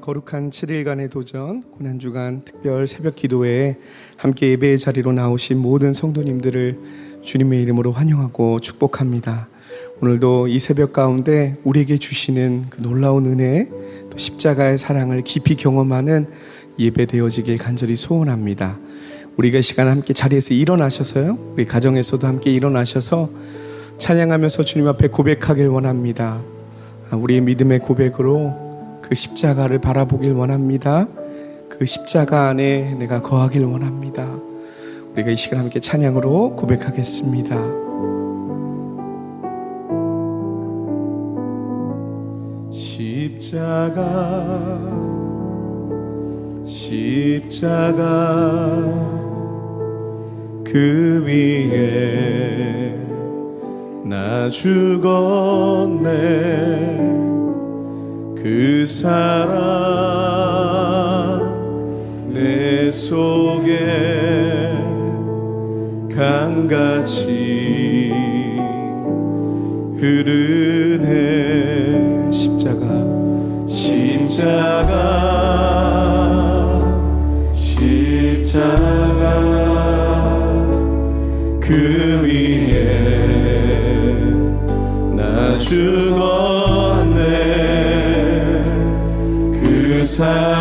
거룩한 7일간의 도전, 고난주간 특별 새벽 기도회에 함께 예배의 자리로 나오신 모든 성도님들을 주님의 이름으로 환영하고 축복합니다. 오늘도 이 새벽 가운데 우리에게 주시는 그 놀라운 은혜, 또 십자가의 사랑을 깊이 경험하는 예배 되어지길 간절히 소원합니다. 우리가 시간 함께 자리에서 일어나셔서요. 우리 가정에서도 함께 일어나셔서 찬양하면서 주님 앞에 고백하길 원합니다. 아, 우리의 믿음의 고백으로 그 십자가를 바라보길 원합니다. 그 십자가 안에 내가 거하길 원합니다. 우리가 이 시간 함께 찬양으로 고백하겠습니다. 십자가 십자가 그 위에 나 죽었네 그 사랑 내 속에 강같이 흐르네. 십자가 십자가 십자가 그 위에 나 죽었 그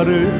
십자가를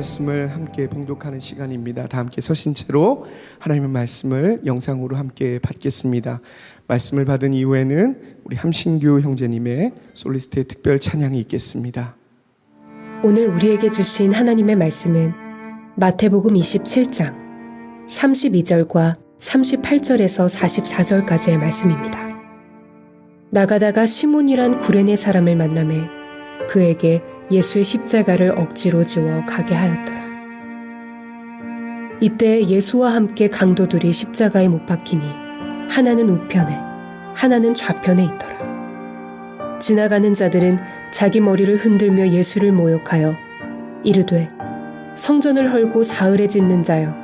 말씀을 함께 봉독하는 시간입니다. 다 함께 서신 채로 하나님의 말씀을 영상으로 함께 받겠습니다. 말씀을 받은 이후에는 우리 함신규 형제님의 솔리스트의 특별 찬양이 있겠습니다. 오늘 우리에게 주신 하나님의 말씀은 마태복음 27장 32절과 38절에서 44절까지의 말씀입니다. 나가다가 시몬이란 구레네 사람을 만남에 그에게 예수의 십자가를 억지로 지워 가게 하였더라. 이때 예수와 함께 강도들이 십자가에 못 박히니 하나는 우편에 하나는 좌편에 있더라. 지나가는 자들은 자기 머리를 흔들며 예수를 모욕하여 이르되 성전을 헐고 사흘에 짓는 자여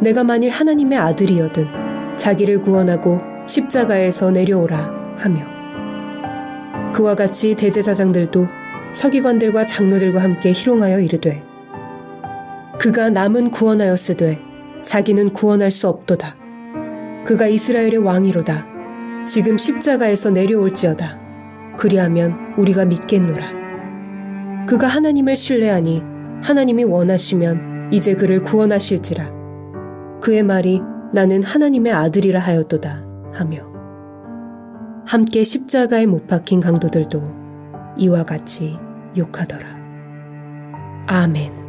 내가 만일 하나님의 아들이여든 자기를 구원하고 십자가에서 내려오라 하며 그와 같이 대제사장들도 서기관들과 장로들과 함께 희롱하여 이르되 그가 남은 구원하였으되 자기는 구원할 수 없도다 그가 이스라엘의 왕이로다 지금 십자가에서 내려올지어다 그리하면 우리가 믿겠노라. 그가 하나님을 신뢰하니 하나님이 원하시면 이제 그를 구원하실지라. 그의 말이 나는 하나님의 아들이라 하였도다 하며 함께 십자가에 못 박힌 강도들도 이와 같이 욕하더라. 아멘.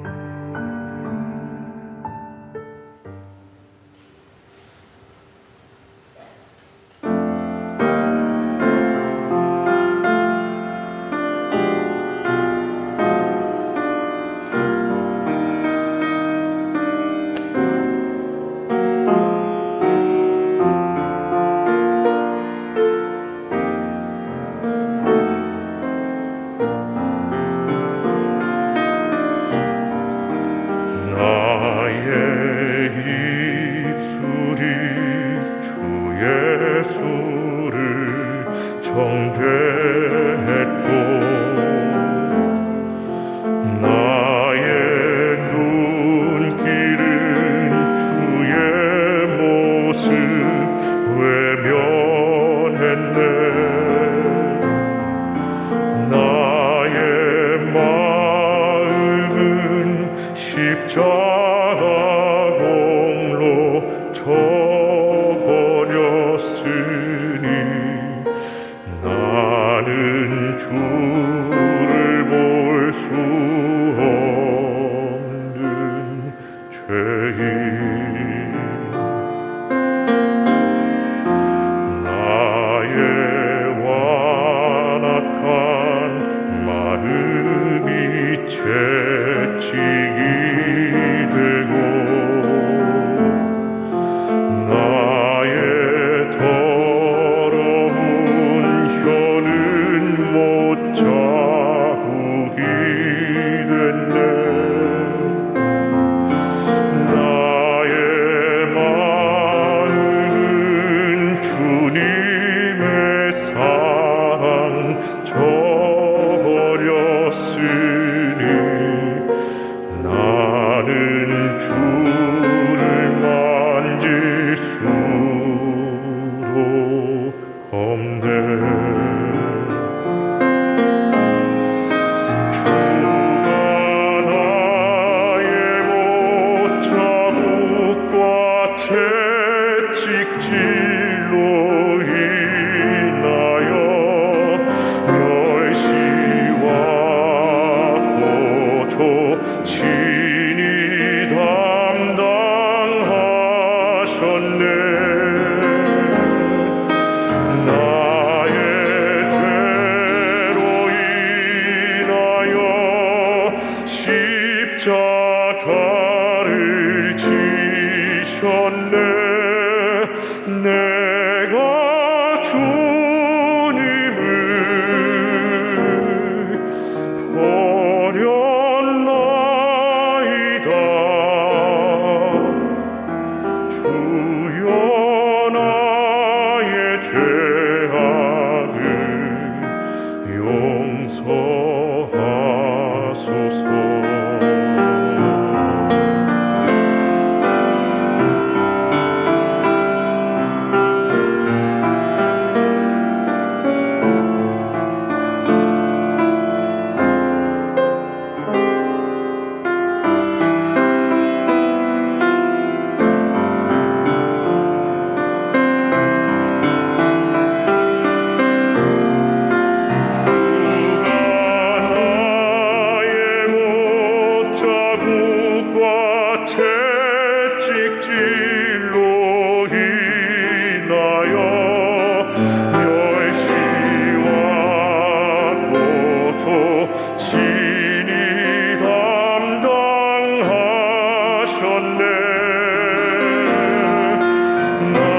담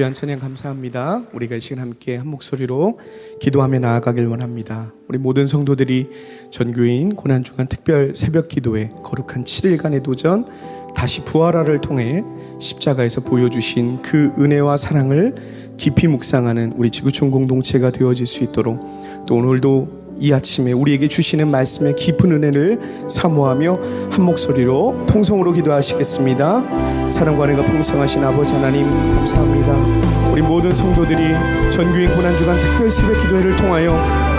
귀한 찬양 감사합니다. 우리가 이 시간 함께 한 목소리로 기도하며 나아가길 원합니다. 우리 모든 성도들이 전교인 고난주간 특별 새벽 기도회 거룩한 7일간의 도전 다시 부활화를 통해 십자가에서 보여주신 그 은혜와 사랑을 깊이 묵상하는 우리 지구촌 공동체가 되어질 수 있도록 또 오늘도 이 아침에 우리에게 주시는 말씀의 깊은 은혜를 사모하며 한 목소리로 통성으로 기도하시겠습니다. 사랑과 은혜가 풍성하신 아버지 하나님 감사합니다. 우리 모든 성도들이 전교인 고난주간 특별 새벽 기도회를 통하여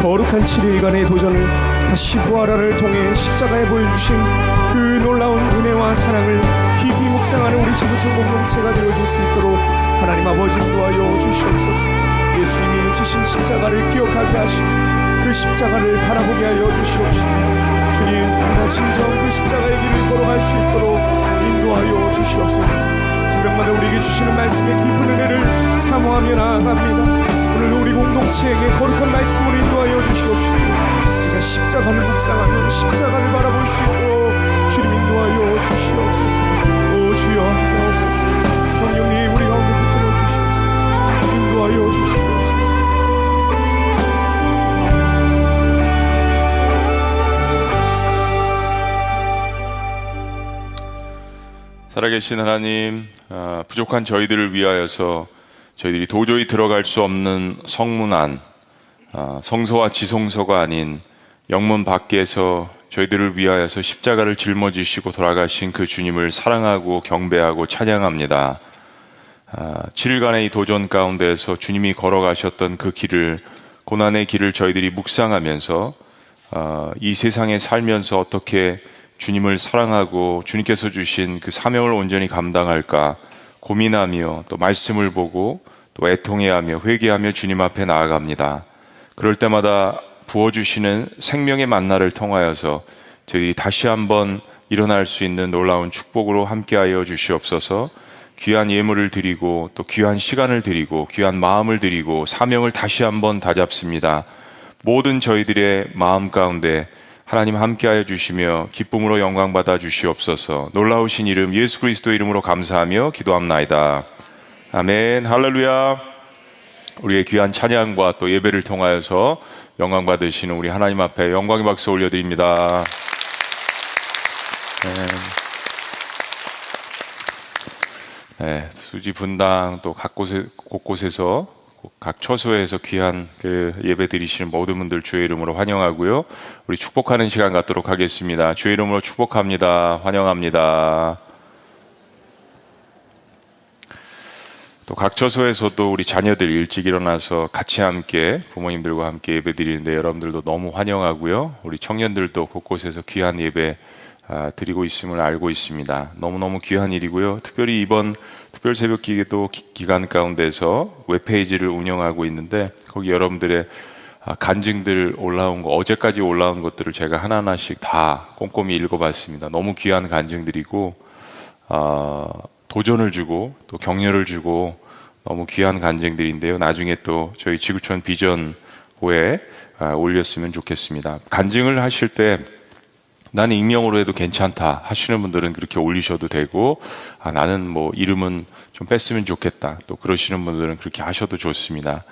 거룩한 7일간의 도전을 다시 부활하를 통해 십자가에 보여주신 그 놀라운 은혜와 사랑을 깊이 묵상하는 우리 지구촌 공동체가 되어줄 수 있도록 하나님 아버지 도하여 주시옵소서 예수님이 지신 십자가를 기억하게 하시고 그 십자가를 바라보게 하여 주시옵시고 주님 우리가 진정 그 십자가의 길을 걸어갈 수 있도록 인도하여 주시옵소서. 새벽마다 우리에게 주시는 말씀의 깊은 은혜를 사모하며 나아갑니다. 오늘 우리 공동체에게 거룩한 말씀을 인도하여 주시옵시고 우리가 십자가를 묵상하며 십자가를 바라볼 수 있도록 주님 인도하여 주시옵소서. 오 주여 하옵소서. 성령님 우리 가운데 붙들어 주시옵소서. 인도하여 주시옵소서 살아계신 하나님, 아, 부족한 저희들을 위하여서 저희들이 도저히 들어갈 수 없는 성문 안, 아, 성소와 지성소가 아닌 영문 밖에서 저희들을 위하여서 십자가를 짊어지시고 돌아가신 그 주님을 사랑하고 경배하고 찬양합니다. 아, 7일간의 이 도전 가운데에서 주님이 걸어가셨던 그 길을 고난의 길을 저희들이 묵상하면서 아, 이 세상에 살면서 어떻게 주님을 사랑하고 주님께서 주신 그 사명을 온전히 감당할까 고민하며 또 말씀을 보고 또 애통해하며 회개하며 주님 앞에 나아갑니다. 그럴 때마다 부어주시는 생명의 만나를 통하여서 저희 다시 한번 일어날 수 있는 놀라운 축복으로 함께하여 주시옵소서 귀한 예물을 드리고 또 귀한 시간을 드리고 귀한 마음을 드리고 사명을 다시 한번 다잡습니다. 모든 저희들의 마음 가운데 하나님 함께하여 주시며 기쁨으로 영광 받아 주시옵소서. 놀라우신 이름 예수 그리스도 이름으로 감사하며 기도합나이다. 아멘. 할렐루야. 우리의 귀한 찬양과 또 예배를 통하여서 영광 받으시는 우리 하나님 앞에 영광의 박수 올려드립니다. 네. 네, 수지 분당 또 각곳에 곳곳에서 각 처소에서 귀한 그 예배 드리시는 모든 분들 주의 이름으로 환영하고요. 우리 축복하는 시간 갖도록 하겠습니다. 주의 이름으로 축복합니다. 환영합니다. 또 각 처소에서도 우리 자녀들 일찍 일어나서 같이 함께 부모님들과 함께 예배 드리는데 여러분들도 너무 환영하고요. 우리 청년들도 곳곳에서 귀한 예배 아, 드리고 있음을 알고 있습니다. 너무너무 귀한 일이고요. 특별히 이번 특별 새벽 기도 기간 가운데서 웹페이지를 운영하고 있는데 거기 여러분들의 아, 간증들 올라온 거 어제까지 올라온 것들을 제가 하나하나씩 다 꼼꼼히 읽어봤습니다. 너무 귀한 간증들이고 어, 도전을 주고 또 격려를 주고 너무 귀한 간증들인데요. 나중에 또 저희 지구촌 비전 호에 아, 올렸으면 좋겠습니다. 간증을 하실 때 나는 익명으로 해도 괜찮다 하시는 분들은 그렇게 올리셔도 되고 아, 나는 뭐 이름은 좀 뺐으면 좋겠다 또 그러시는 분들은 그렇게 하셔도 좋습니다.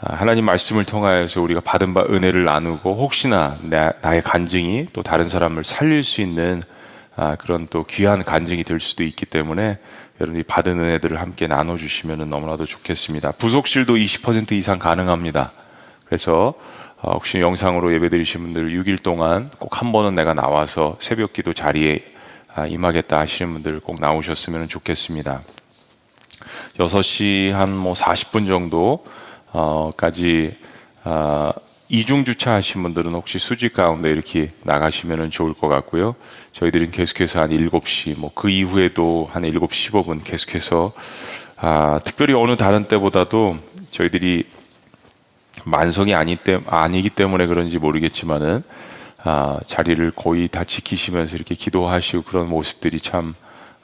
아, 하나님 말씀을 통하여서 우리가 받은 바 은혜를 나누고 혹시나 나, 의 간증이 또 다른 사람을 살릴 수 있는 아, 그런 또 귀한 간증이 될 수도 있기 때문에 여러분이 받은 은혜들을 함께 나눠주시면 너무나도 좋겠습니다. 부속실도 20% 이상 가능합니다. 그래서 어, 혹시 영상으로 예배드리신 분들 6일 동안 꼭 한 번은 내가 나와서 새벽 기도 자리에 아, 임하겠다 하시는 분들 꼭 나오셨으면 좋겠습니다. 6시 한 뭐 40분 정도까지 어, 이중 주차하신 분들은 혹시 수직 가운데 이렇게 나가시면 좋을 것 같고요. 저희들은 계속해서 한 7시, 뭐 그 이후에도 한 7시 15분 계속해서 아, 특별히 어느 다른 때보다도 저희들이 만성이 아니 때, 아니기 때문에 그런지 모르겠지만은 아, 자리를 거의 다 지키시면서 이렇게 기도하시고 그런 모습들이 참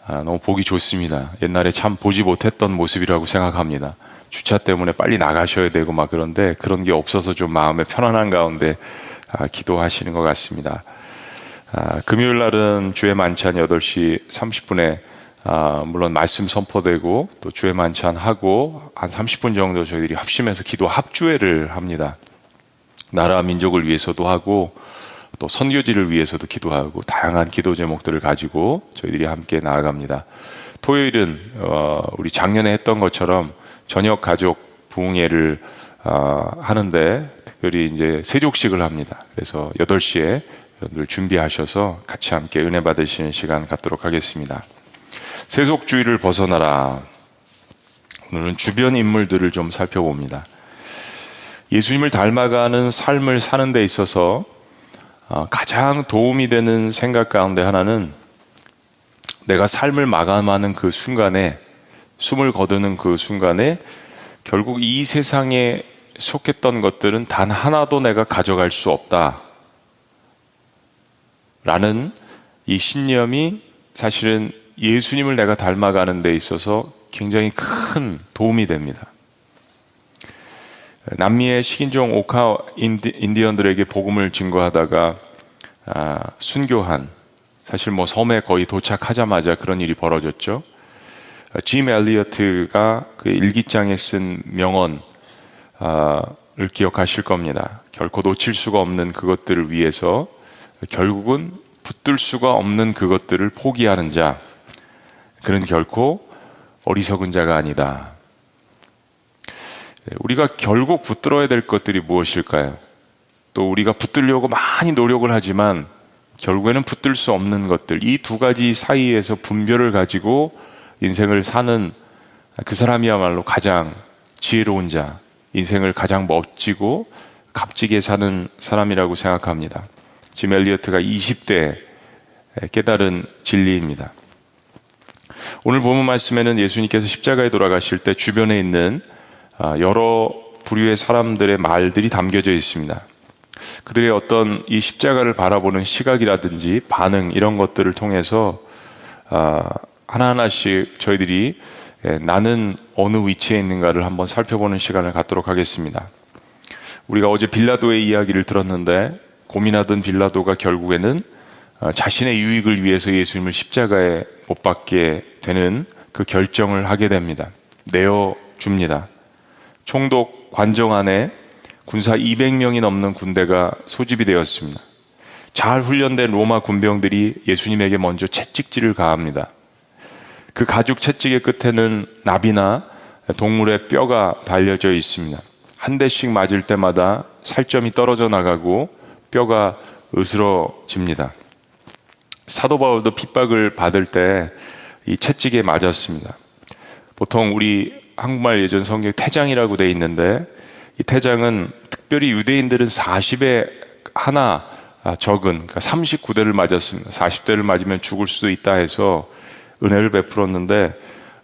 아, 너무 보기 좋습니다. 옛날에 참 보지 못했던 모습이라고 생각합니다. 주차 때문에 빨리 나가셔야 되고 막 그런데 그런 게 없어서 좀 마음에 편안한 가운데 아, 기도하시는 것 같습니다. 아, 금요일 날은 주의 만찬 8시 30분에 아, 물론 말씀 선포되고 또 주의 만찬 하고 한 30분 정도 저희들이 합심해서 기도 합주회를 합니다. 나라 민족을 위해서도 하고 또 선교지를 위해서도 기도하고 다양한 기도 제목들을 가지고 저희들이 함께 나아갑니다. 토요일은 어, 우리 작년에 했던 것처럼 저녁 가족 부흥회를 어, 하는데 특별히 이제 세족식을 합니다. 그래서 8시에 여러분들 준비하셔서 같이 함께 은혜 받으시는 시간 갖도록 하겠습니다. 세속주의를 벗어나라. 오늘은 주변 인물들을 좀 살펴봅니다. 예수님을 닮아가는 삶을 사는 데 있어서 어, 가장 도움이 되는 생각 가운데 하나는 내가 삶을 마감하는 그 순간에 숨을 거두는 그 순간에 결국 이 세상에 속했던 것들은 단 하나도 내가 가져갈 수 없다. 라는 이 신념이 사실은 예수님을 내가 닮아가는 데 있어서 굉장히 큰 도움이 됩니다. 남미의 식인종 오카 인디, 언들에게 복음을 증거하다가 아, 순교한 사실 뭐 섬에 거의 도착하자마자 그런 일이 벌어졌죠. 짐 엘리어트가 그 일기장에 쓴 명언을 기억하실 겁니다. 결코 놓칠 수가 없는 그것들을 위해서 결국은 붙들 수가 없는 그것들을 포기하는 자, 그는 결코 어리석은 자가 아니다. 우리가 결국 붙들어야 될 것들이 무엇일까요? 또 우리가 붙들려고 많이 노력을 하지만 결국에는 붙들 수 없는 것들, 이 두 가지 사이에서 분별을 가지고 인생을 사는 그 사람이야말로 가장 지혜로운 자, 인생을 가장 멋지고 값지게 사는 사람이라고 생각합니다. 짐 엘리어트가 20대 깨달은 진리입니다. 오늘 본문 말씀에는 예수님께서 십자가에 돌아가실 때 주변에 있는 아, 여러 부류의 사람들의 말들이 담겨져 있습니다. 그들의 어떤 이 십자가를 바라보는 시각이라든지 반응 이런 것들을 통해서 아, 하나하나씩 저희들이 예, 나는 어느 위치에 있는가를 한번 살펴보는 시간을 갖도록 하겠습니다. 우리가 어제 빌라도의 이야기를 들었는데 고민하던 빌라도가 결국에는 아, 자신의 유익을 위해서 예수님을 십자가에 못 박게 되는 그 결정을 하게 됩니다. 내어 줍니다. 총독 관정 안에 군사 200명이 넘는 군대가 소집이 되었습니다. 잘 훈련된 로마 군병들이 예수님에게 먼저 채찍질을 가합니다. 그 가죽 채찍의 끝에는 나비나 동물의 뼈가 달려져 있습니다. 한 대씩 맞을 때마다 살점이 떨어져 나가고 뼈가 으스러집니다. 사도 바울도 핍박을 받을 때 이 채찍에 맞았습니다. 보통 우리 한국말 예전 성경 태장이라고 돼 있는데 이 태장은 특별히 유대인들은 40에 하나 적은 그러니까 39대를 맞았습니다. 40대를 맞으면 죽을 수도 있다 해서 은혜를 베풀었는데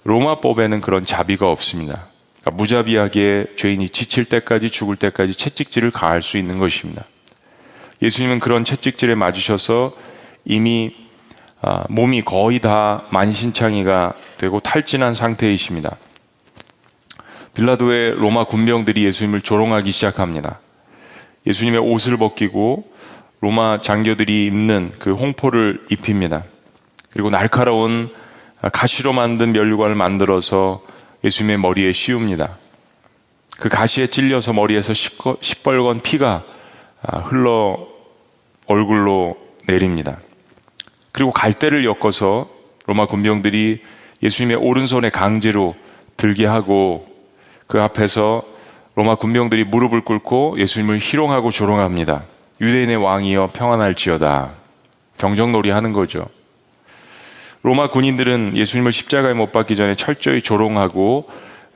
로마법에는 그런 자비가 없습니다. 그러니까 무자비하게 죄인이 지칠 때까지 죽을 때까지 채찍질을 가할 수 있는 것입니다. 예수님은 그런 채찍질에 맞으셔서 이미 아, 몸이 거의 다 만신창이가 되고 탈진한 상태이십니다. 빌라도의 로마 군병들이 예수님을 조롱하기 시작합니다. 예수님의 옷을 벗기고 로마 장교들이 입는 그 홍포를 입힙니다. 그리고 날카로운 가시로 만든 면류관을 만들어서 예수님의 머리에 씌웁니다. 그 가시에 찔려서 머리에서 시뻘건 피가 아, 흘러 얼굴로 내립니다. 그리고 갈대를 엮어서 로마 군병들이 예수님의 오른손에 강제로 들게 하고 그 앞에서 로마 군병들이 무릎을 꿇고 예수님을 희롱하고 조롱합니다. 유대인의 왕이여 평안할지어다. 경정놀이 하는 거죠. 로마 군인들은 예수님을 십자가에 못 박기 전에 철저히 조롱하고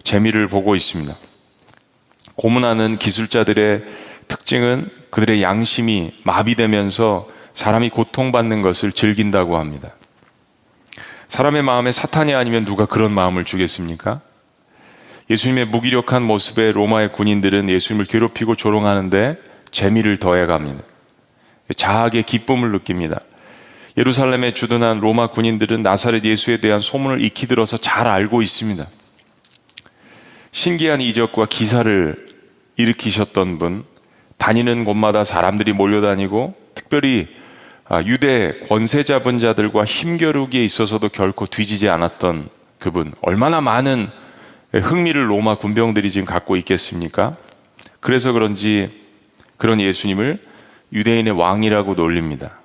재미를 보고 있습니다. 고문하는 기술자들의 특징은 그들의 양심이 마비되면서 사람이 고통받는 것을 즐긴다고 합니다. 사람의 마음에 사탄이 아니면 누가 그런 마음을 주겠습니까? 예수님의 무기력한 모습에 로마의 군인들은 예수님을 괴롭히고 조롱하는데 재미를 더해갑니다. 자학의 기쁨을 느낍니다. 예루살렘에 주둔한 로마 군인들은 나사렛 예수에 대한 소문을 익히 들어서 잘 알고 있습니다. 신기한 이적과 기사를 일으키셨던 분, 다니는 곳마다 사람들이 몰려다니고 특별히 아, 유대 권세 잡은 자들과 힘겨루기에 있어서도 결코 뒤지지 않았던 그분, 얼마나 많은 흥미를 로마 군병들이 지금 갖고 있겠습니까? 그래서 그런지 그런 예수님을 유대인의 왕이라고 놀립니다.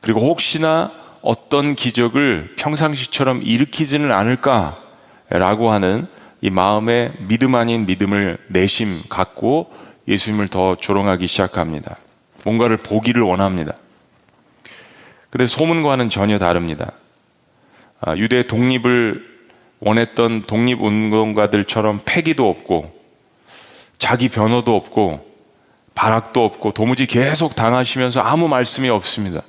그리고 혹시나 어떤 기적을 평상시처럼 일으키지는 않을까라고 하는 이 마음의 믿음 아닌 믿음을 내심 갖고 예수님을 더 조롱하기 시작합니다. 뭔가를 보기를 원합니다. 근데 소문과는 전혀 다릅니다. 아, 유대 독립을 원했던 독립운동가들처럼 패기도 없고 자기 변호도 없고 발악도 없고 도무지 계속 당하시면서 아무 말씀이 없습니다.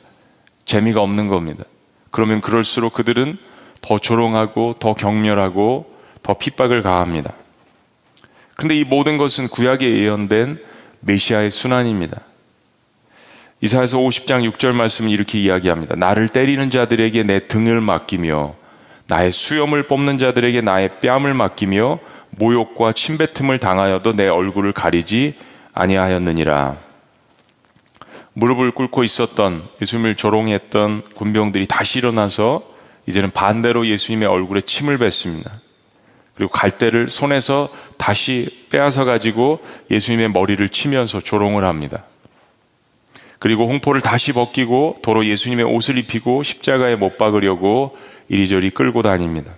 재미가 없는 겁니다. 그러면 그럴수록 그들은 더 조롱하고 더 격렬하고 더 핍박을 가합니다. 그런데 이 모든 것은 구약에 예언된 메시아의 순환입니다. 이사에서 50장 6절 말씀은 이렇게 이야기합니다. 나를 때리는 자들에게 내 등을 맡기며 나의 수염을 뽑는 자들에게 나의 뺨을 맡기며 모욕과 침뱉음을 당하여도 내 얼굴을 가리지 아니하였느니라. 무릎을 꿇고 있었던 예수님을 조롱했던 군병들이 다시 일어나서 이제는 반대로 예수님의 얼굴에 침을 뱉습니다. 그리고 갈대를 손에서 다시 빼앗아 가지고 예수님의 머리를 치면서 조롱을 합니다. 그리고 홍포를 다시 벗기고 도로 예수님의 옷을 입히고 십자가에 못 박으려고 이리저리 끌고 다닙니다.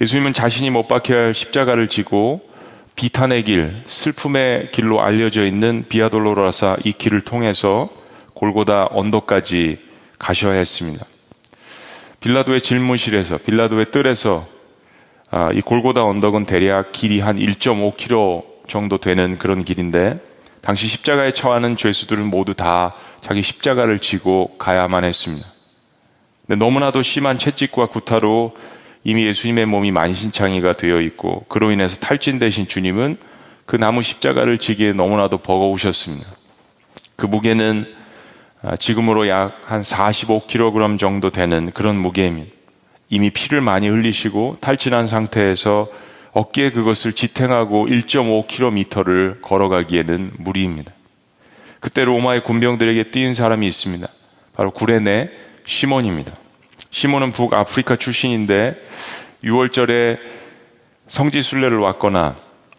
예수님은 자신이 못 박혀야 할 십자가를 지고 비탄의 길, 슬픔의 길로 알려져 있는 비아돌로라사 이 길을 통해서 골고다 언덕까지 가셔야 했습니다. 빌라도의 질문실에서 빌라도의 뜰에서 아, 이 골고다 언덕은 대략 길이 한 1.5km 정도 되는 그런 길인데 당시 십자가에 처하는 죄수들은 모두 다 자기 십자가를 지고 가야만 했습니다. 근데 너무나도 심한 채찍과 구타로 이미 예수님의 몸이 만신창이가 되어 있고 그로 인해서 탈진되신 주님은 그 나무 십자가를 지기에 너무나도 버거우셨습니다. 그 무게는 아, 지금으로 약 한 45kg 정도 되는 그런 무게입니다. 이미 피를 많이 흘리시고 탈진한 상태에서 어깨에 그것을 지탱하고 1.5km를 걸어가기에는 무리입니다. 그때 로마의 군병들에게 뛴 사람이 있습니다. 바로 구레네 시몬입니다. 시몬은 북아프리카 출신인데 6월절에 성지 순례를 왔거나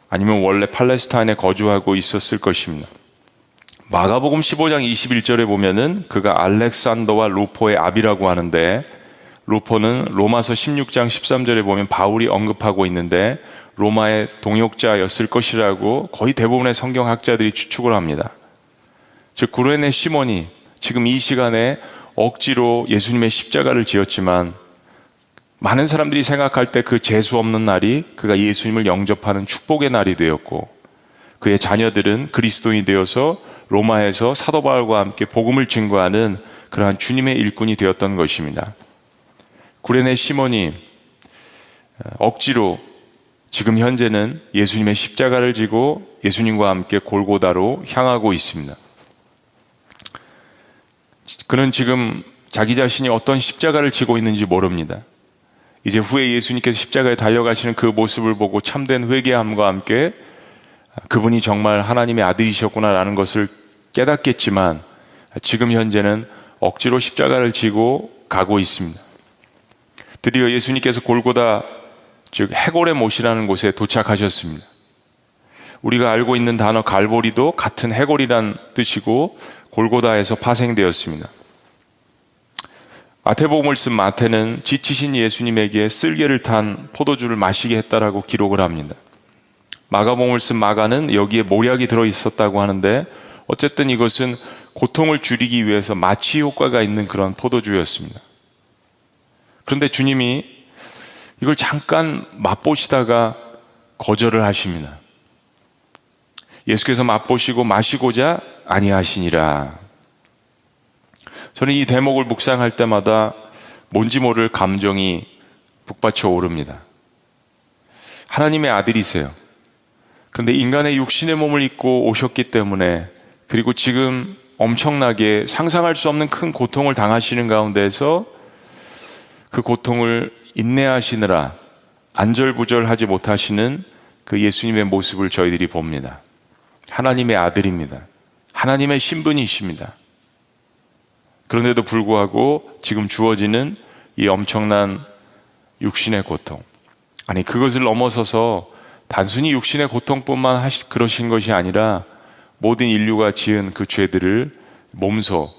아니면 원래 팔레스타인에 거주하고 있었을 것입니다. 마가복음 15장 21절에 보면은 그가 알렉산더와 루포의 아비라고 하는데 루포는 로마서 16장 13절에 보면 바울이 언급하고 있는데 로마의 동역자였을 것이라고 거의 대부분의 성경학자들이 추측을 합니다. 즉 구레네 시몬이 지금 이 시간에 억지로 예수님의 십자가를 지었지만 많은 사람들이 생각할 때 그 재수 없는 날이 그가 예수님을 영접하는 축복의 날이 되었고 그의 자녀들은 그리스도인이 되어서 로마에서 사도 바울과 함께 복음을 증거하는 그러한 주님의 일꾼이 되었던 것입니다. 구레네 시몬이 어, 억지로 지금 현재는 예수님의 십자가를 지고 예수님과 함께 골고다로 향하고 있습니다. 그는 지금 자기 자신이 어떤 십자가를 지고 있는지 모릅니다. 이제 후에 예수님께서 십자가에 달려가시는 그 모습을 보고 참된 회개함과 함께 그분이 정말 하나님의 아들이셨구나라는 것을 깨닫겠지만 지금 현재는 억지로 십자가를 지고 가고 있습니다. 드디어 예수님께서 골고다 즉 해골의 못이라는 곳에 도착하셨습니다. 우리가 알고 있는 단어 갈보리도 같은 해골이란 뜻이고 골고다에서 파생되었습니다. 마태복음을 쓴 마태는 지치신 예수님에게 쓸개를 탄 포도주를 마시게 했다라고 기록을 합니다. 마가복음을 쓴 마가는 여기에 모약이 들어 있었다고 하는데 어쨌든 이것은 고통을 줄이기 위해서 마취 효과가 있는 그런 포도주였습니다. 그런데 주님이 이걸 잠깐 맛보시다가 거절을 하십니다. 예수께서 맛보시고 마시고자 아니하시니라. 저는 이 대목을 묵상할 때마다 뭔지 모를 감정이 북받쳐 오릅니다. 하나님의 아들이세요. 그런데 인간의 육신의 몸을 입고 오셨기 때문에 그리고 지금 엄청나게 상상할 수 없는 큰 고통을 당하시는 가운데서 그 고통을 인내하시느라 안절부절하지 못하시는 그 예수님의 모습을 저희들이 봅니다. 하나님의 아들입니다. 하나님의 신분이십니다. 그런데도 불구하고 지금 주어지는 이 엄청난 육신의 고통. 아니, 그것을 넘어서서 단순히 육신의 고통뿐만 하시, 그러신 것이 아니라 모든 인류가 지은 그 죄들을 몸소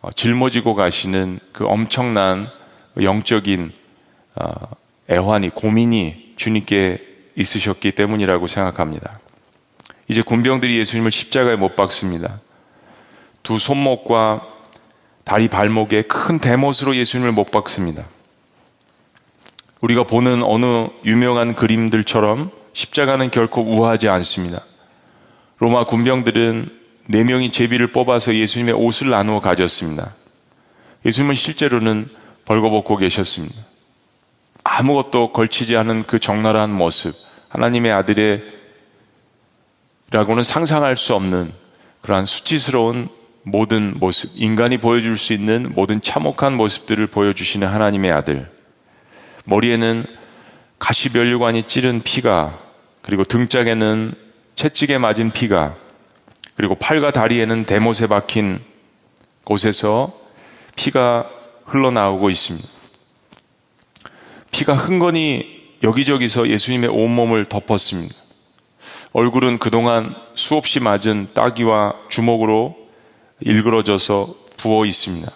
어, 짊어지고 가시는 그 엄청난 영적인 어, 애환이, 고민이 주님께 있으셨기 때문이라고 생각합니다. 이제 군병들이 예수님을 십자가에 못 박습니다. 두 손목과 다리 발목에 큰 대못으로 예수님을 못 박습니다. 우리가 보는 어느 유명한 그림들처럼 십자가는 결코 우아하지 않습니다. 로마 군병들은 네 명이 제비를 뽑아서 예수님의 옷을 나누어 가졌습니다. 예수님은 실제로는 벌거벗고 계셨습니다. 아무것도 걸치지 않은 그 적나라한 모습, 하나님의 아들의 라고는 상상할 수 없는 그러한 수치스러운 모든 모습, 인간이 보여줄 수 있는 모든 참혹한 모습들을 보여주시는 하나님의 아들. 머리에는 가시면류관이 찌른 피가, 그리고 등짝에는 채찍에 맞은 피가, 그리고 팔과 다리에는 대못에 박힌 곳에서 피가 흘러나오고 있습니다. 피가 흥건히 여기저기서 예수님의 온몸을 덮었습니다. 얼굴은 그동안 수없이 맞은 따귀와 주먹으로 일그러져서 부어 있습니다.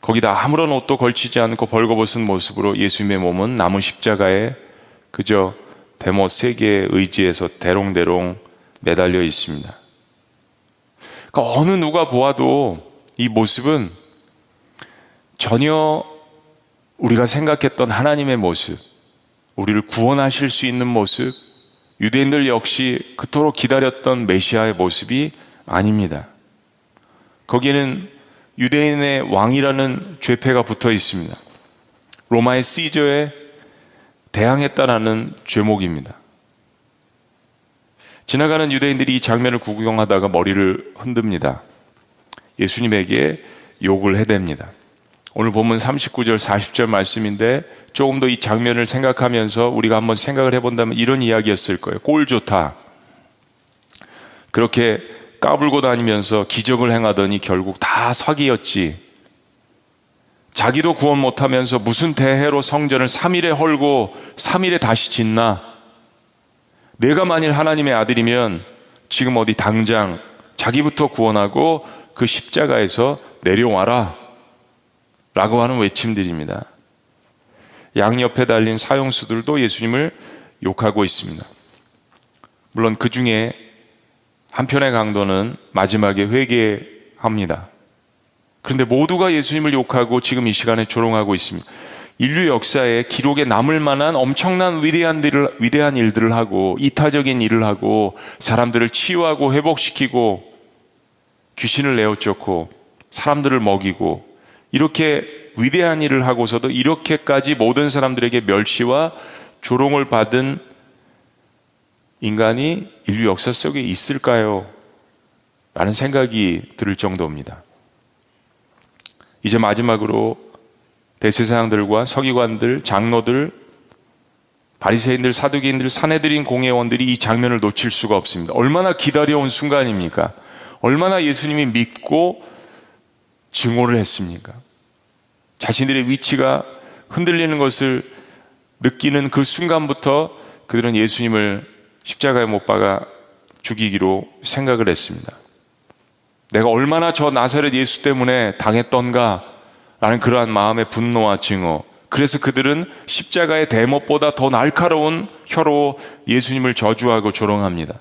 거기다 아무런 옷도 걸치지 않고 벌거벗은 모습으로 예수님의 몸은 나무 십자가에 그저 대못 세 개의 의지에서 대롱대롱 매달려 있습니다. 그러니까 어느 누가 보아도 이 모습은 전혀 우리가 생각했던 하나님의 모습, 우리를 구원하실 수 있는 모습, 유대인들 역시 그토록 기다렸던 메시아의 모습이 아닙니다. 거기에는 유대인의 왕이라는 죄패가 붙어 있습니다. 로마의 시저에 대항했다라는 죄목입니다. 지나가는 유대인들이 이 장면을 구경하다가 머리를 흔듭니다. 예수님에게 욕을 해댑니다. 오늘 본문 39절, 40절 말씀인데 조금 더 이 장면을 생각하면서 우리가 한번 생각을 해본다면 이런 이야기였을 거예요. 꼴 좋다. 그렇게 까불고 다니면서 기적을 행하더니 결국 다 사기였지. 자기도 구원 못하면서 무슨 대해로 성전을 3일에 헐고 3일에 다시 짓나? 내가 만일 하나님의 아들이면 지금 어디 당장 자기부터 구원하고 그 십자가에서 내려와라. 라고 하는 외침들입니다. 양옆에 달린 사형수들도 예수님을 욕하고 있습니다. 물론 그 중에 한편의 강도는 마지막에 회개합니다. 그런데 모두가 예수님을 욕하고 지금 이 시간에 조롱하고 있습니다. 인류 역사에 기록에 남을 만한 엄청난 위대한 일을, 위대한 일들을 하고 이타적인 일을 하고 사람들을 치유하고 회복시키고 귀신을 내어 쫓고 사람들을 먹이고 이렇게 위대한 일을 하고서도 이렇게까지 모든 사람들에게 멸시와 조롱을 받은 인간이 인류 역사 속에 있을까요? 라는 생각이 들을 정도입니다. 이제 마지막으로 대세상들과 서기관들, 장로들, 바리새인들, 사두개인들, 사내들인 공회원들이 이 장면을 놓칠 수가 없습니다. 얼마나 기다려온 순간입니까? 얼마나 예수님이 믿고 증오를 했습니까? 자신들의 위치가 흔들리는 것을 느끼는 그 순간부터 그들은 예수님을 십자가에 못 박아 죽이기로 생각을 했습니다. 내가 얼마나 저 나사렛 예수 때문에 당했던가 라는 그러한 마음의 분노와 증오. 그래서 그들은 십자가의 대못보다 더 날카로운 혀로 예수님을 저주하고 조롱합니다.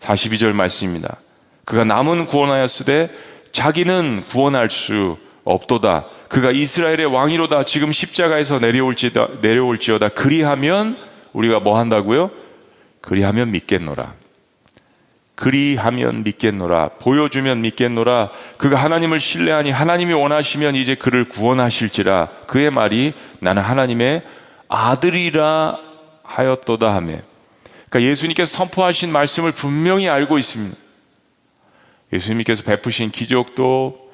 42절 말씀입니다. 그가 남은 구원하였으되 자기는 구원할 수 없도다. 그가 이스라엘의 왕이로다. 지금 십자가에서 내려올지다, 내려올지어다. 그리하면 우리가 뭐 한다고요? 그리하면 믿겠노라. 그리하면 믿겠노라. 보여주면 믿겠노라. 그가 하나님을 신뢰하니 하나님이 원하시면 이제 그를 구원하실지라. 그의 말이 나는 하나님의 아들이라 하였도다 하며. 그러니까 예수님께서 선포하신 말씀을 분명히 알고 있습니다. 예수님께서 베푸신 기적도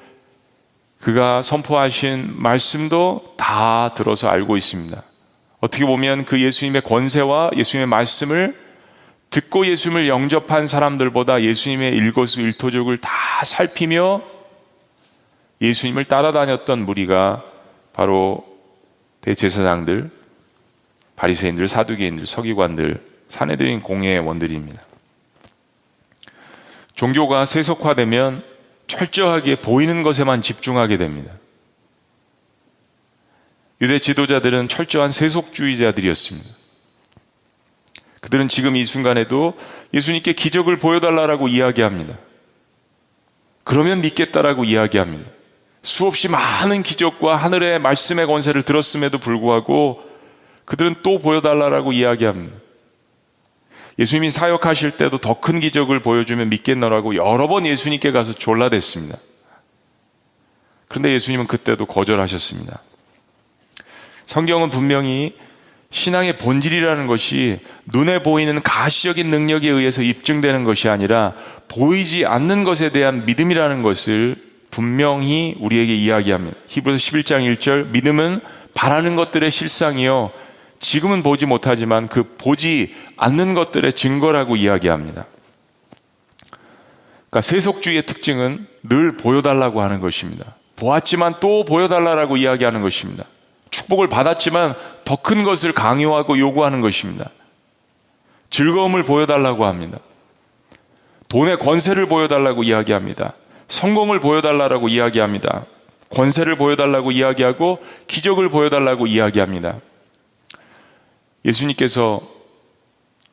그가 선포하신 말씀도 다 들어서 알고 있습니다. 어떻게 보면 그 예수님의 권세와 예수님의 말씀을 듣고 예수님을 영접한 사람들보다 예수님의 일거수일투족을 다 살피며 예수님을 따라다녔던 무리가 바로 대제사장들, 바리새인들, 사두개인들, 서기관들, 사내들인 공예원들입니다. 종교가 세속화되면 철저하게 보이는 것에만 집중하게 됩니다. 유대 지도자들은 철저한 세속주의자들이었습니다. 그들은 지금 이 순간에도 예수님께 기적을 보여달라고 이야기합니다. 그러면 믿겠다라고 이야기합니다. 수없이 많은 기적과 하늘의 말씀의 권세를 들었음에도 불구하고 그들은 또 보여달라고 이야기합니다. 예수님이 사역하실 때도 더 큰 기적을 보여주면 믿겠노라고 여러 번 예수님께 가서 졸라댔습니다. 그런데 예수님은 그때도 거절하셨습니다. 성경은 분명히 신앙의 본질이라는 것이 눈에 보이는 가시적인 능력에 의해서 입증되는 것이 아니라 보이지 않는 것에 대한 믿음이라는 것을 분명히 우리에게 이야기합니다. 히브리서 11장 1절 믿음은 바라는 것들의 실상이요 지금은 보지 못하지만 그 보지 않는 것들의 증거라고 이야기합니다. 그러니까 세속주의의 특징은 늘 보여달라고 하는 것입니다. 보았지만 또 보여달라고 이야기하는 것입니다. 축복을 받았지만 더 큰 것을 강요하고 요구하는 것입니다. 즐거움을 보여달라고 합니다. 돈의 권세를 보여달라고 이야기합니다. 성공을 보여달라고 이야기합니다. 권세를 보여달라고 이야기하고 기적을 보여달라고 이야기합니다. 예수님께서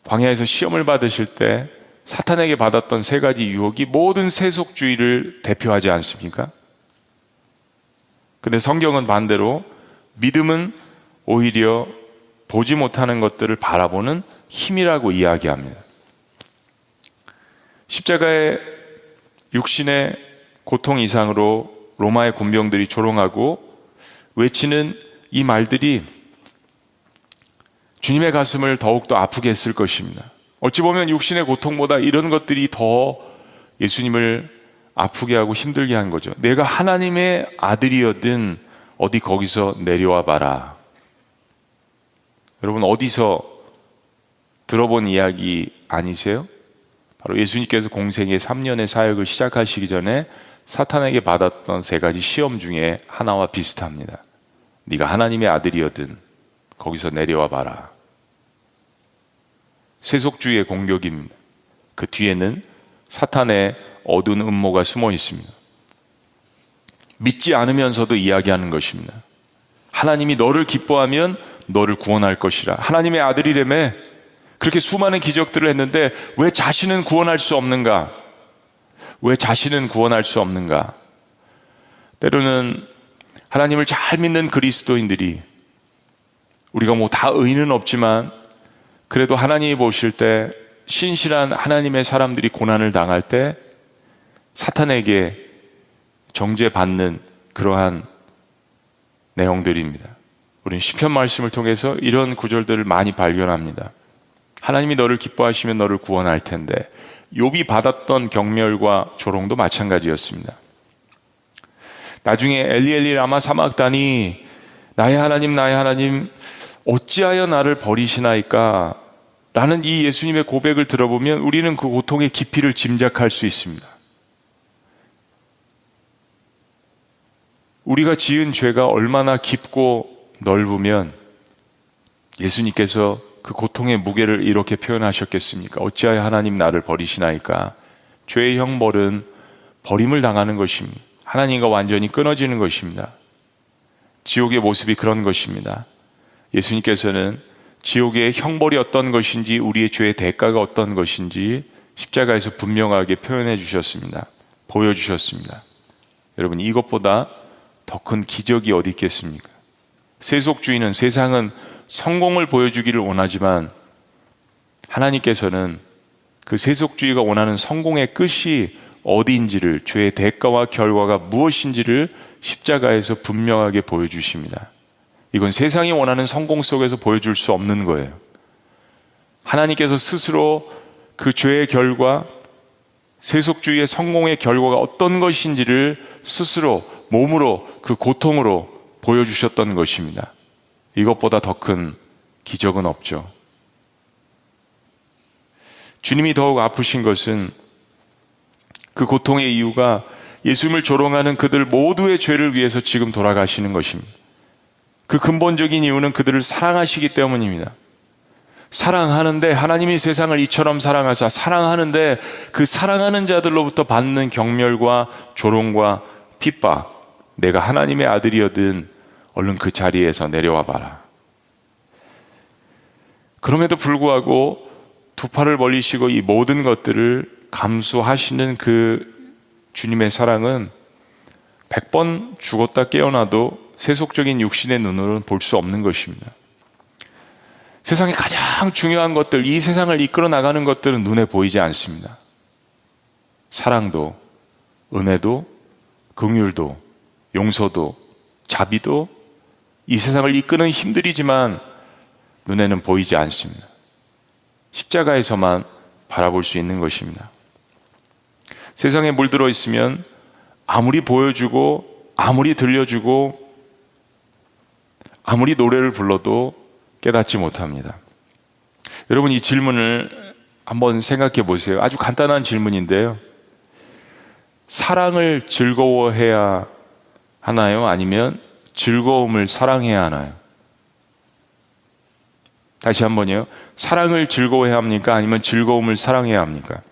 광야에서 시험을 받으실 때 사탄에게 받았던 세 가지 유혹이 모든 세속주의를 대표하지 않습니까? 근데 성경은 반대로 믿음은 오히려 보지 못하는 것들을 바라보는 힘이라고 이야기합니다. 십자가의 육신의 고통 이상으로 로마의 군병들이 조롱하고 외치는 이 말들이 주님의 가슴을 더욱더 아프게 했을 것입니다. 어찌 보면 육신의 고통보다 이런 것들이 더 예수님을 아프게 하고 힘들게 한 거죠. 내가 하나님의 아들이었든 어디 거기서 내려와 봐라. 여러분 어디서 들어본 이야기 아니세요? 바로 예수님께서 공생의 3년의 사역을 시작하시기 전에 사탄에게 받았던 세 가지 시험 중에 하나와 비슷합니다. 네가 하나님의 아들이었든 거기서 내려와 봐라. 세속주의의 공격입니다. 그 뒤에는 사탄의 어두운 음모가 숨어 있습니다. 믿지 않으면서도 이야기하는 것입니다. 하나님이 너를 기뻐하면 너를 구원할 것이라. 하나님의 아들이라며 그렇게 수많은 기적들을 했는데 왜 자신은 구원할 수 없는가? 왜 자신은 구원할 수 없는가? 때로는 하나님을 잘 믿는 그리스도인들이 우리가 뭐 다 의는 없지만 그래도 하나님이 보실 때 신실한 하나님의 사람들이 고난을 당할 때 사탄에게 정죄받는 그러한 내용들입니다. 우리는 시편 말씀을 통해서 이런 구절들을 많이 발견합니다. 하나님이 너를 기뻐하시면 너를 구원할 텐데 욥이 받았던 경멸과 조롱도 마찬가지였습니다. 나중에 엘리엘리 라마 사막단이 나의 하나님 나의 하나님 어찌하여 나를 버리시나이까 라는 이 예수님의 고백을 들어보면 우리는 그 고통의 깊이를 짐작할 수 있습니다. 우리가 지은 죄가 얼마나 깊고 넓으면 예수님께서 그 고통의 무게를 이렇게 표현하셨겠습니까? 어찌하여 하나님 나를 버리시나이까? 죄의 형벌은 버림을 당하는 것입니다. 하나님과 완전히 끊어지는 것입니다. 지옥의 모습이 그런 것입니다. 예수님께서는 지옥의 형벌이 어떤 것인지 우리의 죄의 대가가 어떤 것인지 십자가에서 분명하게 표현해 주셨습니다. 보여주셨습니다. 여러분 이것보다 더 큰 기적이 어디 있겠습니까? 세속주의는 세상은 성공을 보여주기를 원하지만 하나님께서는 그 세속주의가 원하는 성공의 끝이 어디인지를 죄의 대가와 결과가 무엇인지를 십자가에서 분명하게 보여주십니다. 이건 세상이 원하는 성공 속에서 보여줄 수 없는 거예요. 하나님께서 스스로 그 죄의 결과, 세속주의의 성공의 결과가 어떤 것인지를 스스로 몸으로 그 고통으로 보여주셨던 것입니다. 이것보다 더 큰 기적은 없죠. 주님이 더욱 아프신 것은 그 고통의 이유가 예수님을 조롱하는 그들 모두의 죄를 위해서 지금 돌아가시는 것입니다. 그 근본적인 이유는 그들을 사랑하시기 때문입니다. 사랑하는데 하나님이 세상을 이처럼 사랑하사 사랑하는데 그 사랑하는 자들로부터 받는 경멸과 조롱과 핍박 내가 하나님의 아들이어든 얼른 그 자리에서 내려와 봐라. 그럼에도 불구하고 두 팔을 벌리시고 이 모든 것들을 감수하시는 그 주님의 사랑은 100번 죽었다 깨어나도 세속적인 육신의 눈으로는 볼 수 없는 것입니다. 세상에 가장 중요한 것들, 이 세상을 이끌어 나가는 것들은 눈에 보이지 않습니다. 사랑도, 은혜도, 긍휼도, 용서도, 자비도 이 세상을 이끄는 힘들이지만 눈에는 보이지 않습니다. 십자가에서만 바라볼 수 있는 것입니다. 세상에 물들어 있으면 아무리 보여주고 아무리 들려주고 아무리 노래를 불러도 깨닫지 못합니다. 여러분 이 질문을 한번 생각해 보세요. 아주 간단한 질문인데요. 사랑을 즐거워해야 하나요? 아니면 즐거움을 사랑해야 하나요? 다시 한 번요. 사랑을 즐거워해야 합니까? 아니면 즐거움을 사랑해야 합니까?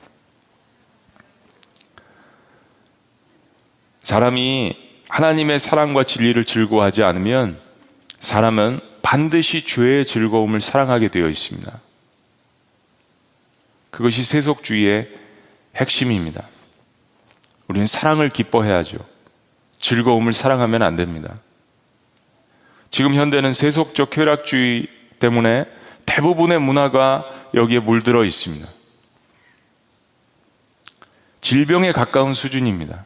사람이 하나님의 사랑과 진리를 즐거워하지 않으면 사람은 반드시 죄의 즐거움을 사랑하게 되어 있습니다. 그것이 세속주의의 핵심입니다. 우리는 사랑을 기뻐해야죠. 즐거움을 사랑하면 안 됩니다. 지금 현대는 세속적 쾌락주의 때문에 대부분의 문화가 여기에 물들어 있습니다. 질병에 가까운 수준입니다.